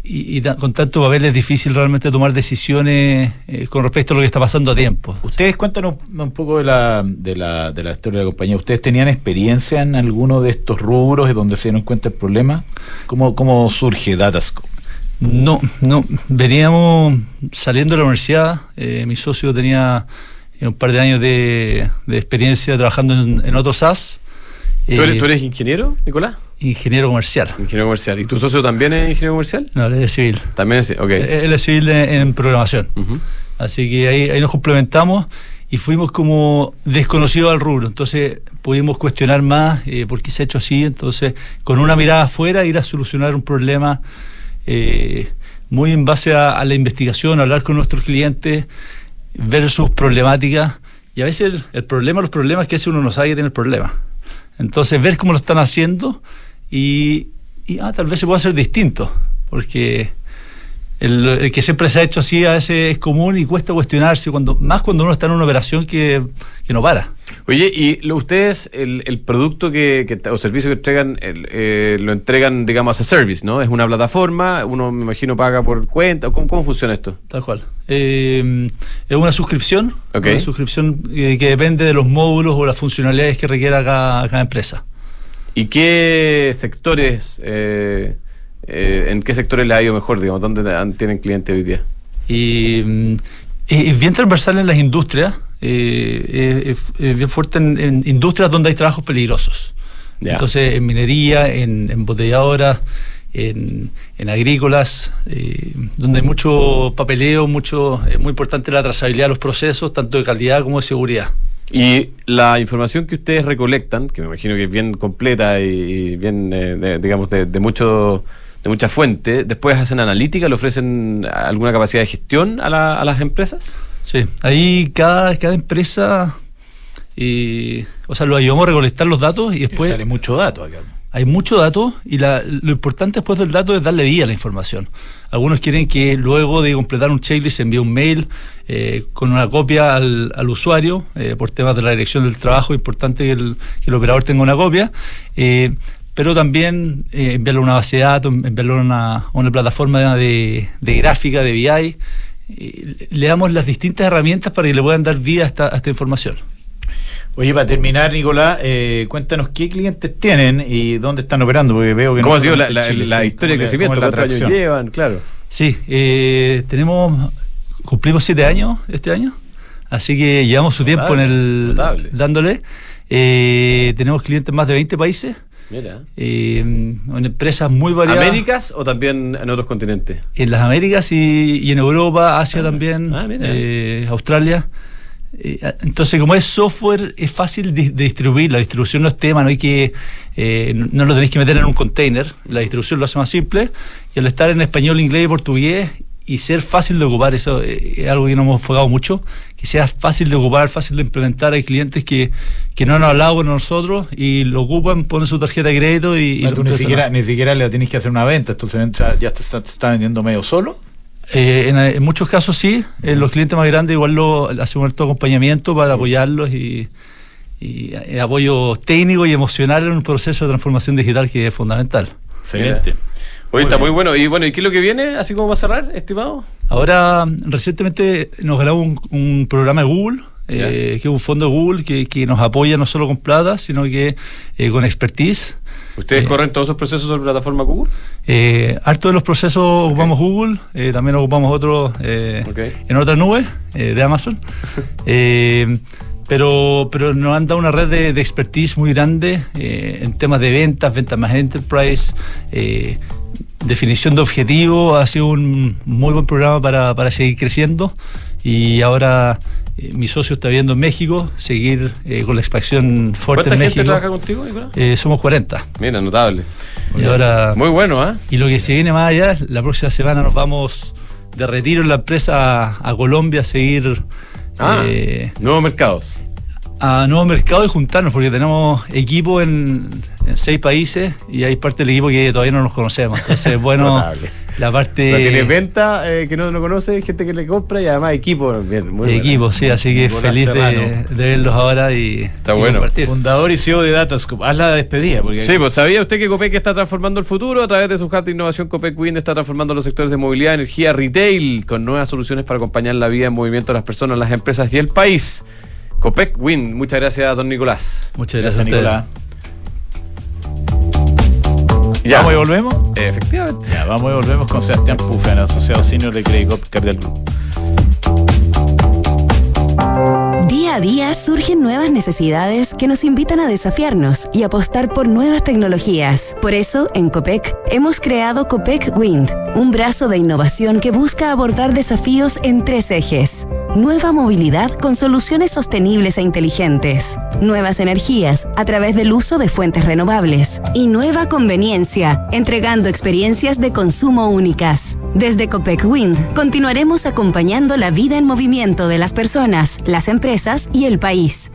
y- con tanto papel es difícil realmente tomar decisiones eh, con respecto a lo que está pasando a tiempo. Ustedes cuéntanos un poco de la, de, la, de la historia de la compañía. ¿Ustedes tenían experiencia en alguno de estos rubros donde se dieron cuenta el problema? ¿Cómo, cómo surge Datascope? No, no, veníamos saliendo de la universidad, eh, mi socio tenía eh, un par de años de, de experiencia trabajando en, en otro SAS, ¿Tú, eres, eh, tú eres ingeniero, Nicolás? ingeniero comercial. Ingeniero comercial. ¿Y tu socio también es ingeniero comercial? No, él es civil. También es. Ok. Eh, Él es civil de- en programación. Así que ahí, ahí nos complementamos y fuimos como desconocidos al rubro. Entonces pudimos cuestionar más eh, por qué se ha hecho así. Entonces, con una mirada afuera, ir a solucionar un problema eh, muy en base a, a la investigación, hablar con nuestros clientes, ver sus problemáticas. Y a veces el, el problema, los problemas es que a veces uno no sabe que tiene el problema. Entonces, ver cómo lo están haciendo y, y, ah, tal vez se puede hacer distinto. Porque el, el que siempre se ha hecho así a veces es común y cuesta cuestionarse, cuando más cuando uno está en una operación que, que no para. Oye, ¿y lo- ustedes el, el producto que, que- o servicio que entregan el, eh, lo entregan, digamos, a service, ¿no? Es una plataforma, uno me imagino paga por cuenta. ¿Cómo, cómo funciona esto? Tal cual. Eh, es una suscripción, una suscripción eh, que depende de los módulos o las funcionalidades que requiera cada, cada empresa. ¿Y qué sectores, eh, eh, en qué sectores les ha ido mejor, digamos? ¿Dónde han- tienen clientes hoy día? Y mm, es es bien transversal en las industrias, eh, es, bien fuerte en, en industrias donde hay trabajos peligrosos. Entonces, en minería, en embotelladoras, en, en agrícolas, eh, donde hay mucho papeleo, mucho, es muy importante la trazabilidad de los procesos, tanto de calidad como de seguridad. Y la información que ustedes recolectan, que me imagino que es bien completa y, y bien, eh, de- digamos, de, de mucho de mucha fuente, después hacen analítica, le ofrecen alguna capacidad de gestión a, la- a las empresas. Sí, ahí cada, cada empresa, eh, o sea, lo ayudamos a recolectar los datos y después Sale mucho dato acá. hay mucho dato y la- lo importante después del dato es darle vida a la información. Algunos quieren que luego de completar un checklist se envíe un mail eh, con una copia al, al usuario, eh, por temas de la dirección del trabajo, es importante que el, que el operador tenga una copia. Pero también eh, enviarlo a una base de datos, enviarlo a una, una plataforma de, de, gráfica, de BI. le damos las distintas herramientas para que le puedan dar vida a esta, a esta información. Oye, para terminar, Nicolás, eh, cuéntanos qué clientes tienen y dónde están operando, porque veo que... ¿Cómo ha sido la, historia de crecimiento? ¿Cuántos años llevan? Claro. Sí, eh, tenemos, cumplimos siete años este año, así que llevamos su tiempo en el dándole. Eh, tenemos clientes en más de 20 países. Mira. en empresas muy variadas. ¿Américas o también en otros continentes? En las Américas y, en Europa, Asia ah, también, ah, Australia. Eh, entonces, como es software, es fácil de, distribuir. La distribución no es tema, no hay que, eh, no lo tenéis que meter en un container. La distribución lo hace más simple. Y al estar en español, inglés y portugués y ser fácil de ocupar, eso eh, es algo que nos hemos enfocado mucho, que sea fácil de ocupar, fácil de implementar. Hay clientes que, que no han hablado con nosotros y lo ocupan, ponen su tarjeta de crédito y... ni, siquiera, ni siquiera le tenéis que hacer una venta, entonces ya te está vendiendo medio solo. Eh, en, muchos casos sí, en los clientes más grandes igual lo hacemos todo acompañamiento para apoyarlos y, eh, apoyo técnico y emocional en un proceso de transformación digital que es fundamental. Excelente. Oye, está muy bueno. Y bueno, ¿y qué es lo que viene, así como va a cerrar, estimado? Ahora, recientemente nos ganamos un, programa de Google, eh, que es un fondo de Google que, que, nos apoya no solo con plata, sino que con expertise. ¿Ustedes eh, corren todos esos procesos sobre plataforma Google? Eh, harto de los procesos ocupamos Google, eh, también ocupamos otros eh, en otras nubes de Amazon. *laughs* pero, pero nos han dado una red de, expertise muy grande en temas de ventas, ventas más enterprise, definición de objetivos. Ha sido un muy buen programa para, para seguir creciendo y ahora eh, mi socio está viendo en México, seguir eh, con la expansión fuerte en México. ¿Cuánta gente trabaja contigo, eh, somos 40. Mira, notable. Y ahora, Muy bueno, ¿ah? Y lo que se viene más allá, la próxima semana nos vamos de retiro en la empresa a, Colombia a seguir. Ah, nuevos mercados. A nuevos mercados y juntarnos, porque tenemos equipo en, en, seis países y hay parte del equipo que todavía no nos conocemos. Entonces, *laughs* bueno. La parte. La tiene venta, eh, que no lo conoce, gente que le compra y además equipo. Bien, muy Equipo, sí, así que feliz de, verlos ahora y. Está bueno. Fundador y CEO de Datascope. Haz la despedida. Porque sí, pues sabía usted que Copec está transformando el futuro a través de su hub de innovación. Copec Wind está transformando los sectores de movilidad, energía, retail, con nuevas soluciones para acompañar la vida en movimiento de las personas, las empresas y el país. Copec Wind, muchas gracias, don Nicolás. Muchas gracias, Nicolás. ¿Vamos y volvemos? Efectivamente. Ya, vamos y volvemos con Sebastián Pufan, asociado senior de Credit Cardial Group. Día a día surgen nuevas necesidades que nos invitan a desafiarnos y apostar por nuevas tecnologías. Por eso, en COPEC, hemos creado COPEC Wind, un brazo de innovación que busca abordar desafíos en tres ejes. Nueva movilidad con soluciones sostenibles e inteligentes. Nuevas energías a través del uso de fuentes renovables. Y nueva conveniencia, entregando experiencias de consumo únicas. Desde Copec Wind continuaremos acompañando la vida en movimiento de las personas, las empresas y el país.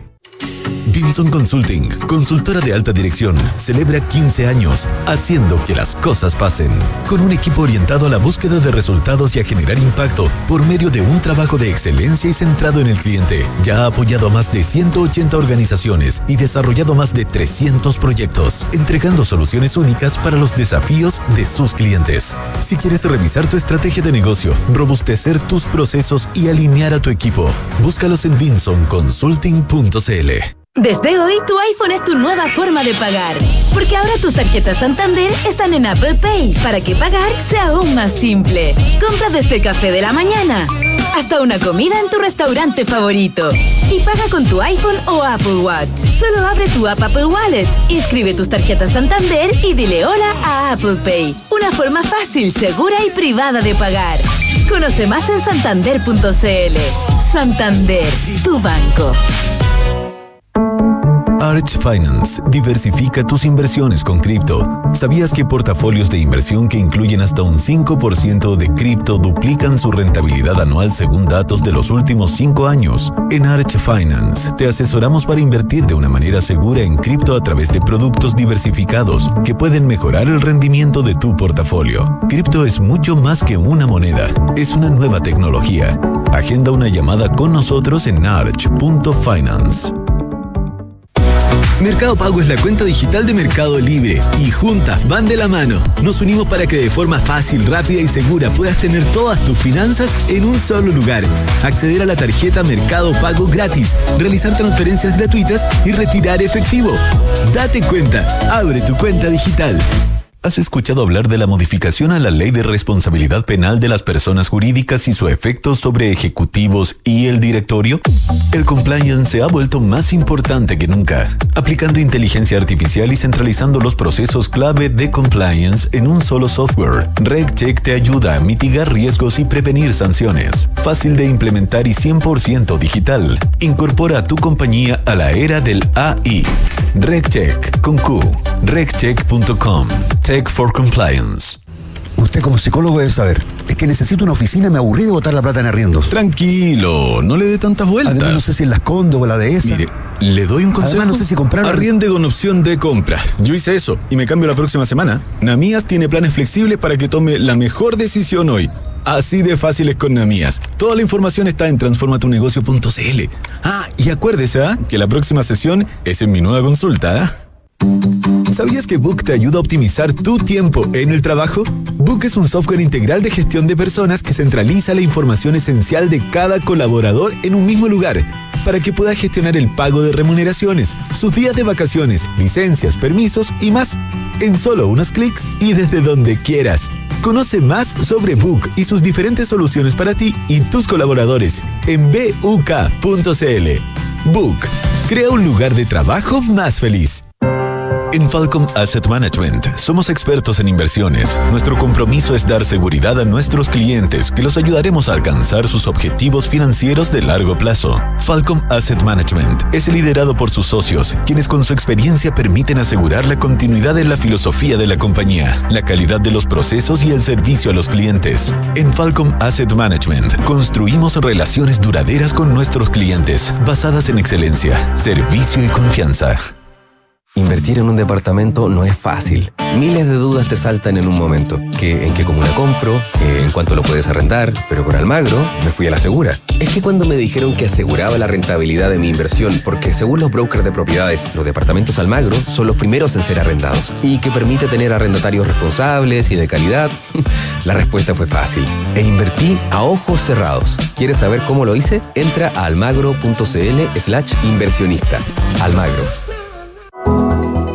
Vinson Consulting, consultora de alta dirección, celebra 15 años haciendo que las cosas pasen. Con un equipo orientado a la búsqueda de resultados y a generar impacto por medio de un trabajo de excelencia y centrado en el cliente. Ya ha apoyado a más de 180 organizaciones y desarrollado más de 300 proyectos, entregando soluciones únicas para los desafíos de sus clientes. Si quieres revisar tu estrategia de negocio, robustecer tus procesos y alinear a tu equipo, búscalos en vinsonconsulting.cl. Desde hoy, tu iPhone es tu nueva forma de pagar. Porque ahora tus tarjetas Santander están en Apple Pay para que pagar sea aún más simple. Compra desde el café de la mañana hasta una comida en tu restaurante favorito. Y paga con tu iPhone o Apple Watch. Solo abre tu app Apple Wallet, inscribe tus tarjetas Santander y dile hola a Apple Pay. Una forma fácil, segura y privada de pagar. Conoce más en santander.cl. Santander, tu banco. Arch Finance diversifica tus inversiones con cripto. ¿Sabías que portafolios de inversión que incluyen hasta un 5% de cripto duplican su rentabilidad anual según datos de los últimos 5 años? En Arch Finance te asesoramos para invertir de una manera segura en cripto a través de productos diversificados que pueden mejorar el rendimiento de tu portafolio. Cripto es mucho más que una moneda, es una nueva tecnología. Agenda una llamada con nosotros en arch.finance. Mercado Pago es la cuenta digital de Mercado Libre y juntas van de la mano. Nos unimos para que de forma fácil, rápida y segura puedas tener todas tus finanzas en un solo lugar. Acceder a la tarjeta Mercado Pago gratis, realizar transferencias gratuitas y retirar efectivo. Date cuenta, abre tu cuenta digital. ¿Has escuchado hablar de la modificación a la ley de responsabilidad penal de las personas jurídicas y su efecto sobre ejecutivos y el directorio? El compliance se ha vuelto más importante que nunca, aplicando inteligencia artificial y centralizando los procesos clave de compliance en un solo software. RegCheck te ayuda a mitigar riesgos y prevenir sanciones. Fácil de implementar y 100% digital. Incorpora a tu compañía a la era del AI. RegCheck con Q. RegCheck.com. Tech for Compliance. Usted como psicólogo debe saber. Es que necesito una oficina, me aburrí de botar la plata en arriendos. Tranquilo, no le dé tantas vueltas. Además no sé si en las Condo o la de esa. Mire, le doy un consejo. Además no sé si comprar... Arriende con opción de compra. Yo hice eso y me cambio la próxima semana. Namías tiene planes flexibles para que tome la mejor decisión hoy. Así de fácil es con Namías. Toda la información está en transformatunegocio.cl. Ah, y acuérdese ¿ah? que la próxima sesión es en mi nueva consulta. ¿ah? ¿Sabías que Book te ayuda a optimizar tu tiempo en el trabajo? Book es un software integral de gestión de personas que centraliza la información esencial de cada colaborador en un mismo lugar para que pueda gestionar el pago de remuneraciones, sus días de vacaciones, licencias, permisos y más en solo unos clics y desde donde quieras. Conoce más sobre Book y sus diferentes soluciones para ti y tus colaboradores en buk.cl. Book, crea un lugar de trabajo más feliz. En Falcom Asset Management somos expertos en inversiones. Nuestro compromiso es dar seguridad a nuestros clientes que los ayudaremos a alcanzar sus objetivos financieros de largo plazo. Falcom Asset Management es liderado por sus socios, quienes con su experiencia permiten asegurar la continuidad de la filosofía de la compañía, la calidad de los procesos y el servicio a los clientes. En Falcom Asset Management construimos relaciones duraderas con nuestros clientes, basadas en excelencia, servicio y confianza. Invertir en un departamento no es fácil. Miles de dudas te saltan en un momento. ¿Que, ¿En qué comuna compro? ¿En cuánto lo puedes arrendar? Pero con Almagro me fui a la segura. Es que cuando me dijeron que aseguraba la rentabilidad de mi inversión, porque según los brokers de propiedades, los departamentos Almagro son los primeros en ser arrendados y que permite tener arrendatarios responsables y de calidad, *laughs* la respuesta fue fácil. E invertí a ojos cerrados. ¿Quieres saber cómo lo hice? Entra a almagro.cl slash inversionista. Almagro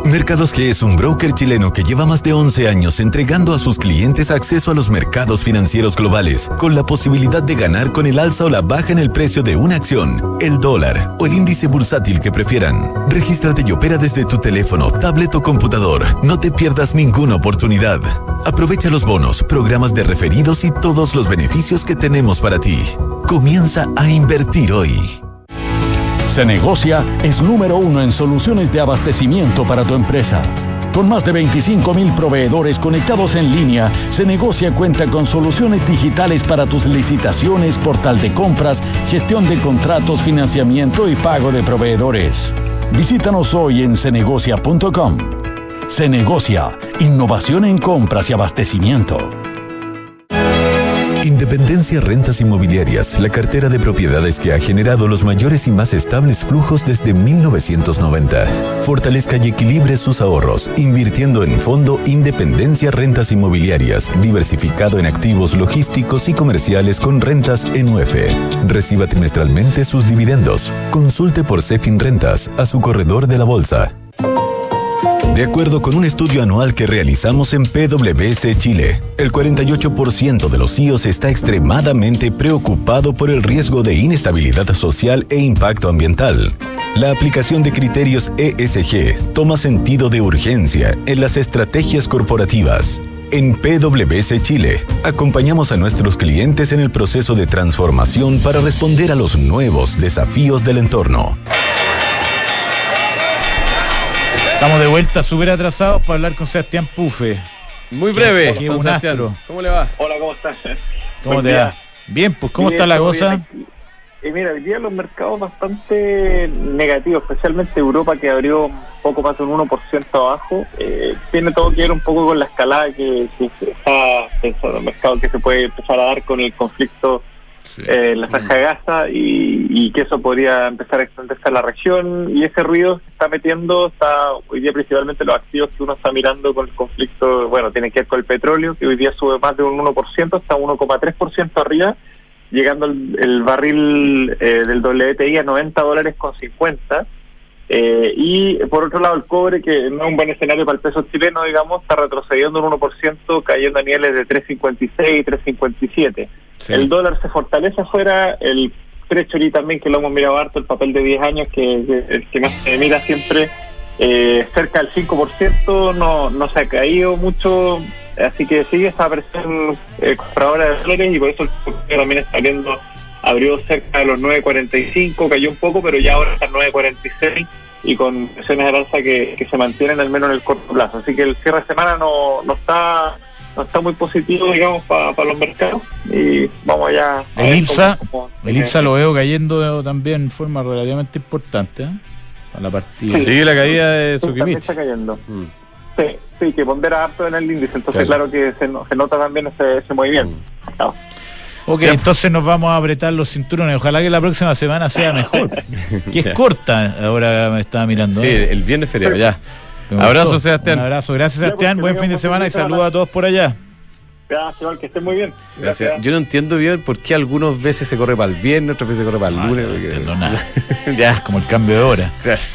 Mercados G es un broker chileno que lleva más de 11 años entregando a sus clientes acceso a los mercados financieros globales, con la posibilidad de ganar con el alza o la baja en el precio de una acción, el dólar o el índice bursátil que prefieran. Regístrate y opera desde tu teléfono, tablet o computador. No te pierdas ninguna oportunidad. Aprovecha los bonos, programas de referidos y todos los beneficios que tenemos para ti. Comienza a invertir hoy. Cenegocia es número uno en soluciones de abastecimiento para tu empresa. Con más de 25 mil proveedores conectados en línea, Cenegocia cuenta con soluciones digitales para tus licitaciones, portal de compras, gestión de contratos, financiamiento y pago de proveedores. Visítanos hoy en cenegocia.com. Cenegocia, innovación en compras y abastecimiento. Independencia Rentas Inmobiliarias, la cartera de propiedades que ha generado los mayores y más estables flujos desde 1990. Fortalezca y equilibre sus ahorros, invirtiendo en Fondo Independencia Rentas Inmobiliarias, diversificado en activos logísticos y comerciales con rentas en UF. Reciba trimestralmente sus dividendos. Consulte por Cefin Rentas a su corredor de la bolsa. De acuerdo con un estudio anual que realizamos en PwC Chile, el 48% de los CEOs está extremadamente preocupado por el riesgo de inestabilidad social e impacto ambiental. La aplicación de criterios ESG toma sentido de urgencia en las estrategias corporativas. En PwC Chile, acompañamos a nuestros clientes en el proceso de transformación para responder a los nuevos desafíos del entorno. Estamos de vuelta súper atrasados para hablar con Sebastián Pufe. Muy breve, Que- un astro. ¿Cómo le va? Hola, ¿cómo estás? ¿Cómo Buen te día. va? Bien, pues ¿cómo Bien, está la cosa? Eh, mira, hoy día los mercados bastante negativos, especialmente Europa que abrió un poco más de un 1% abajo. Eh, tiene todo que ver un poco con la escalada que, que se está pensando el mercado que se puede empezar a dar con el conflicto eh, la franja de Gaza y, y que eso podría empezar a extenderse a la región y ese ruido se está metiendo, está hoy día principalmente los activos que uno está mirando con el conflicto, bueno, tiene que ver con el petróleo, que hoy día sube más de un 1%, está 1,3% arriba, llegando el, el barril eh, del WTI a 90 dólares con 50. Eh, y por otro lado, el cobre, que no es un buen escenario para el peso chileno, digamos, está retrocediendo un 1%, cayendo a niveles de 3,56 y 3,57. El dólar se fortalece afuera, el Treasury también, que lo hemos mirado harto, el papel de 10 años, que el que más se mira siempre eh, cerca del 5%, no, no se ha caído mucho, así que sigue esa presión eh, compradora de dólares y por eso el también está viendo, abrió cerca de los 9.45, cayó un poco, pero ya ahora está en 9.46 y con presiones de alza que, que se mantienen al menos en el corto plazo. Así que el cierre de semana no, no está no está muy positivo, digamos, para los mercados y vamos allá. El IPSA, cómo- cómo- el IPSA lo veo cayendo también en forma relativamente importante ¿eh? a la partida. Sigue la caída de Sí, Sukimich. está cayendo. Mm. Sí, sí, que pondera harto en el índice, entonces Claro. claro, que se, se nota también ese, ese movimiento. Claro. Ok, entonces nos vamos a apretar los cinturones. Ojalá que la próxima semana sea mejor. *laughs* que es Ya. corta, ahora me estaba mirando. Sí, ¿eh? el viernes feriado, ya. Abrazo, gustó. Sebastián. Un abrazo, gracias Sebastián. pues, Buen fin de semana y saludos a todos por allá. Gracias, que estén muy bien. Gracias. Yo no entiendo bien por qué algunas veces se corre para el viernes, otras veces se corre para el lunes. No porque- entiendo *laughs* nada. ya. Como el cambio de hora. Gracias.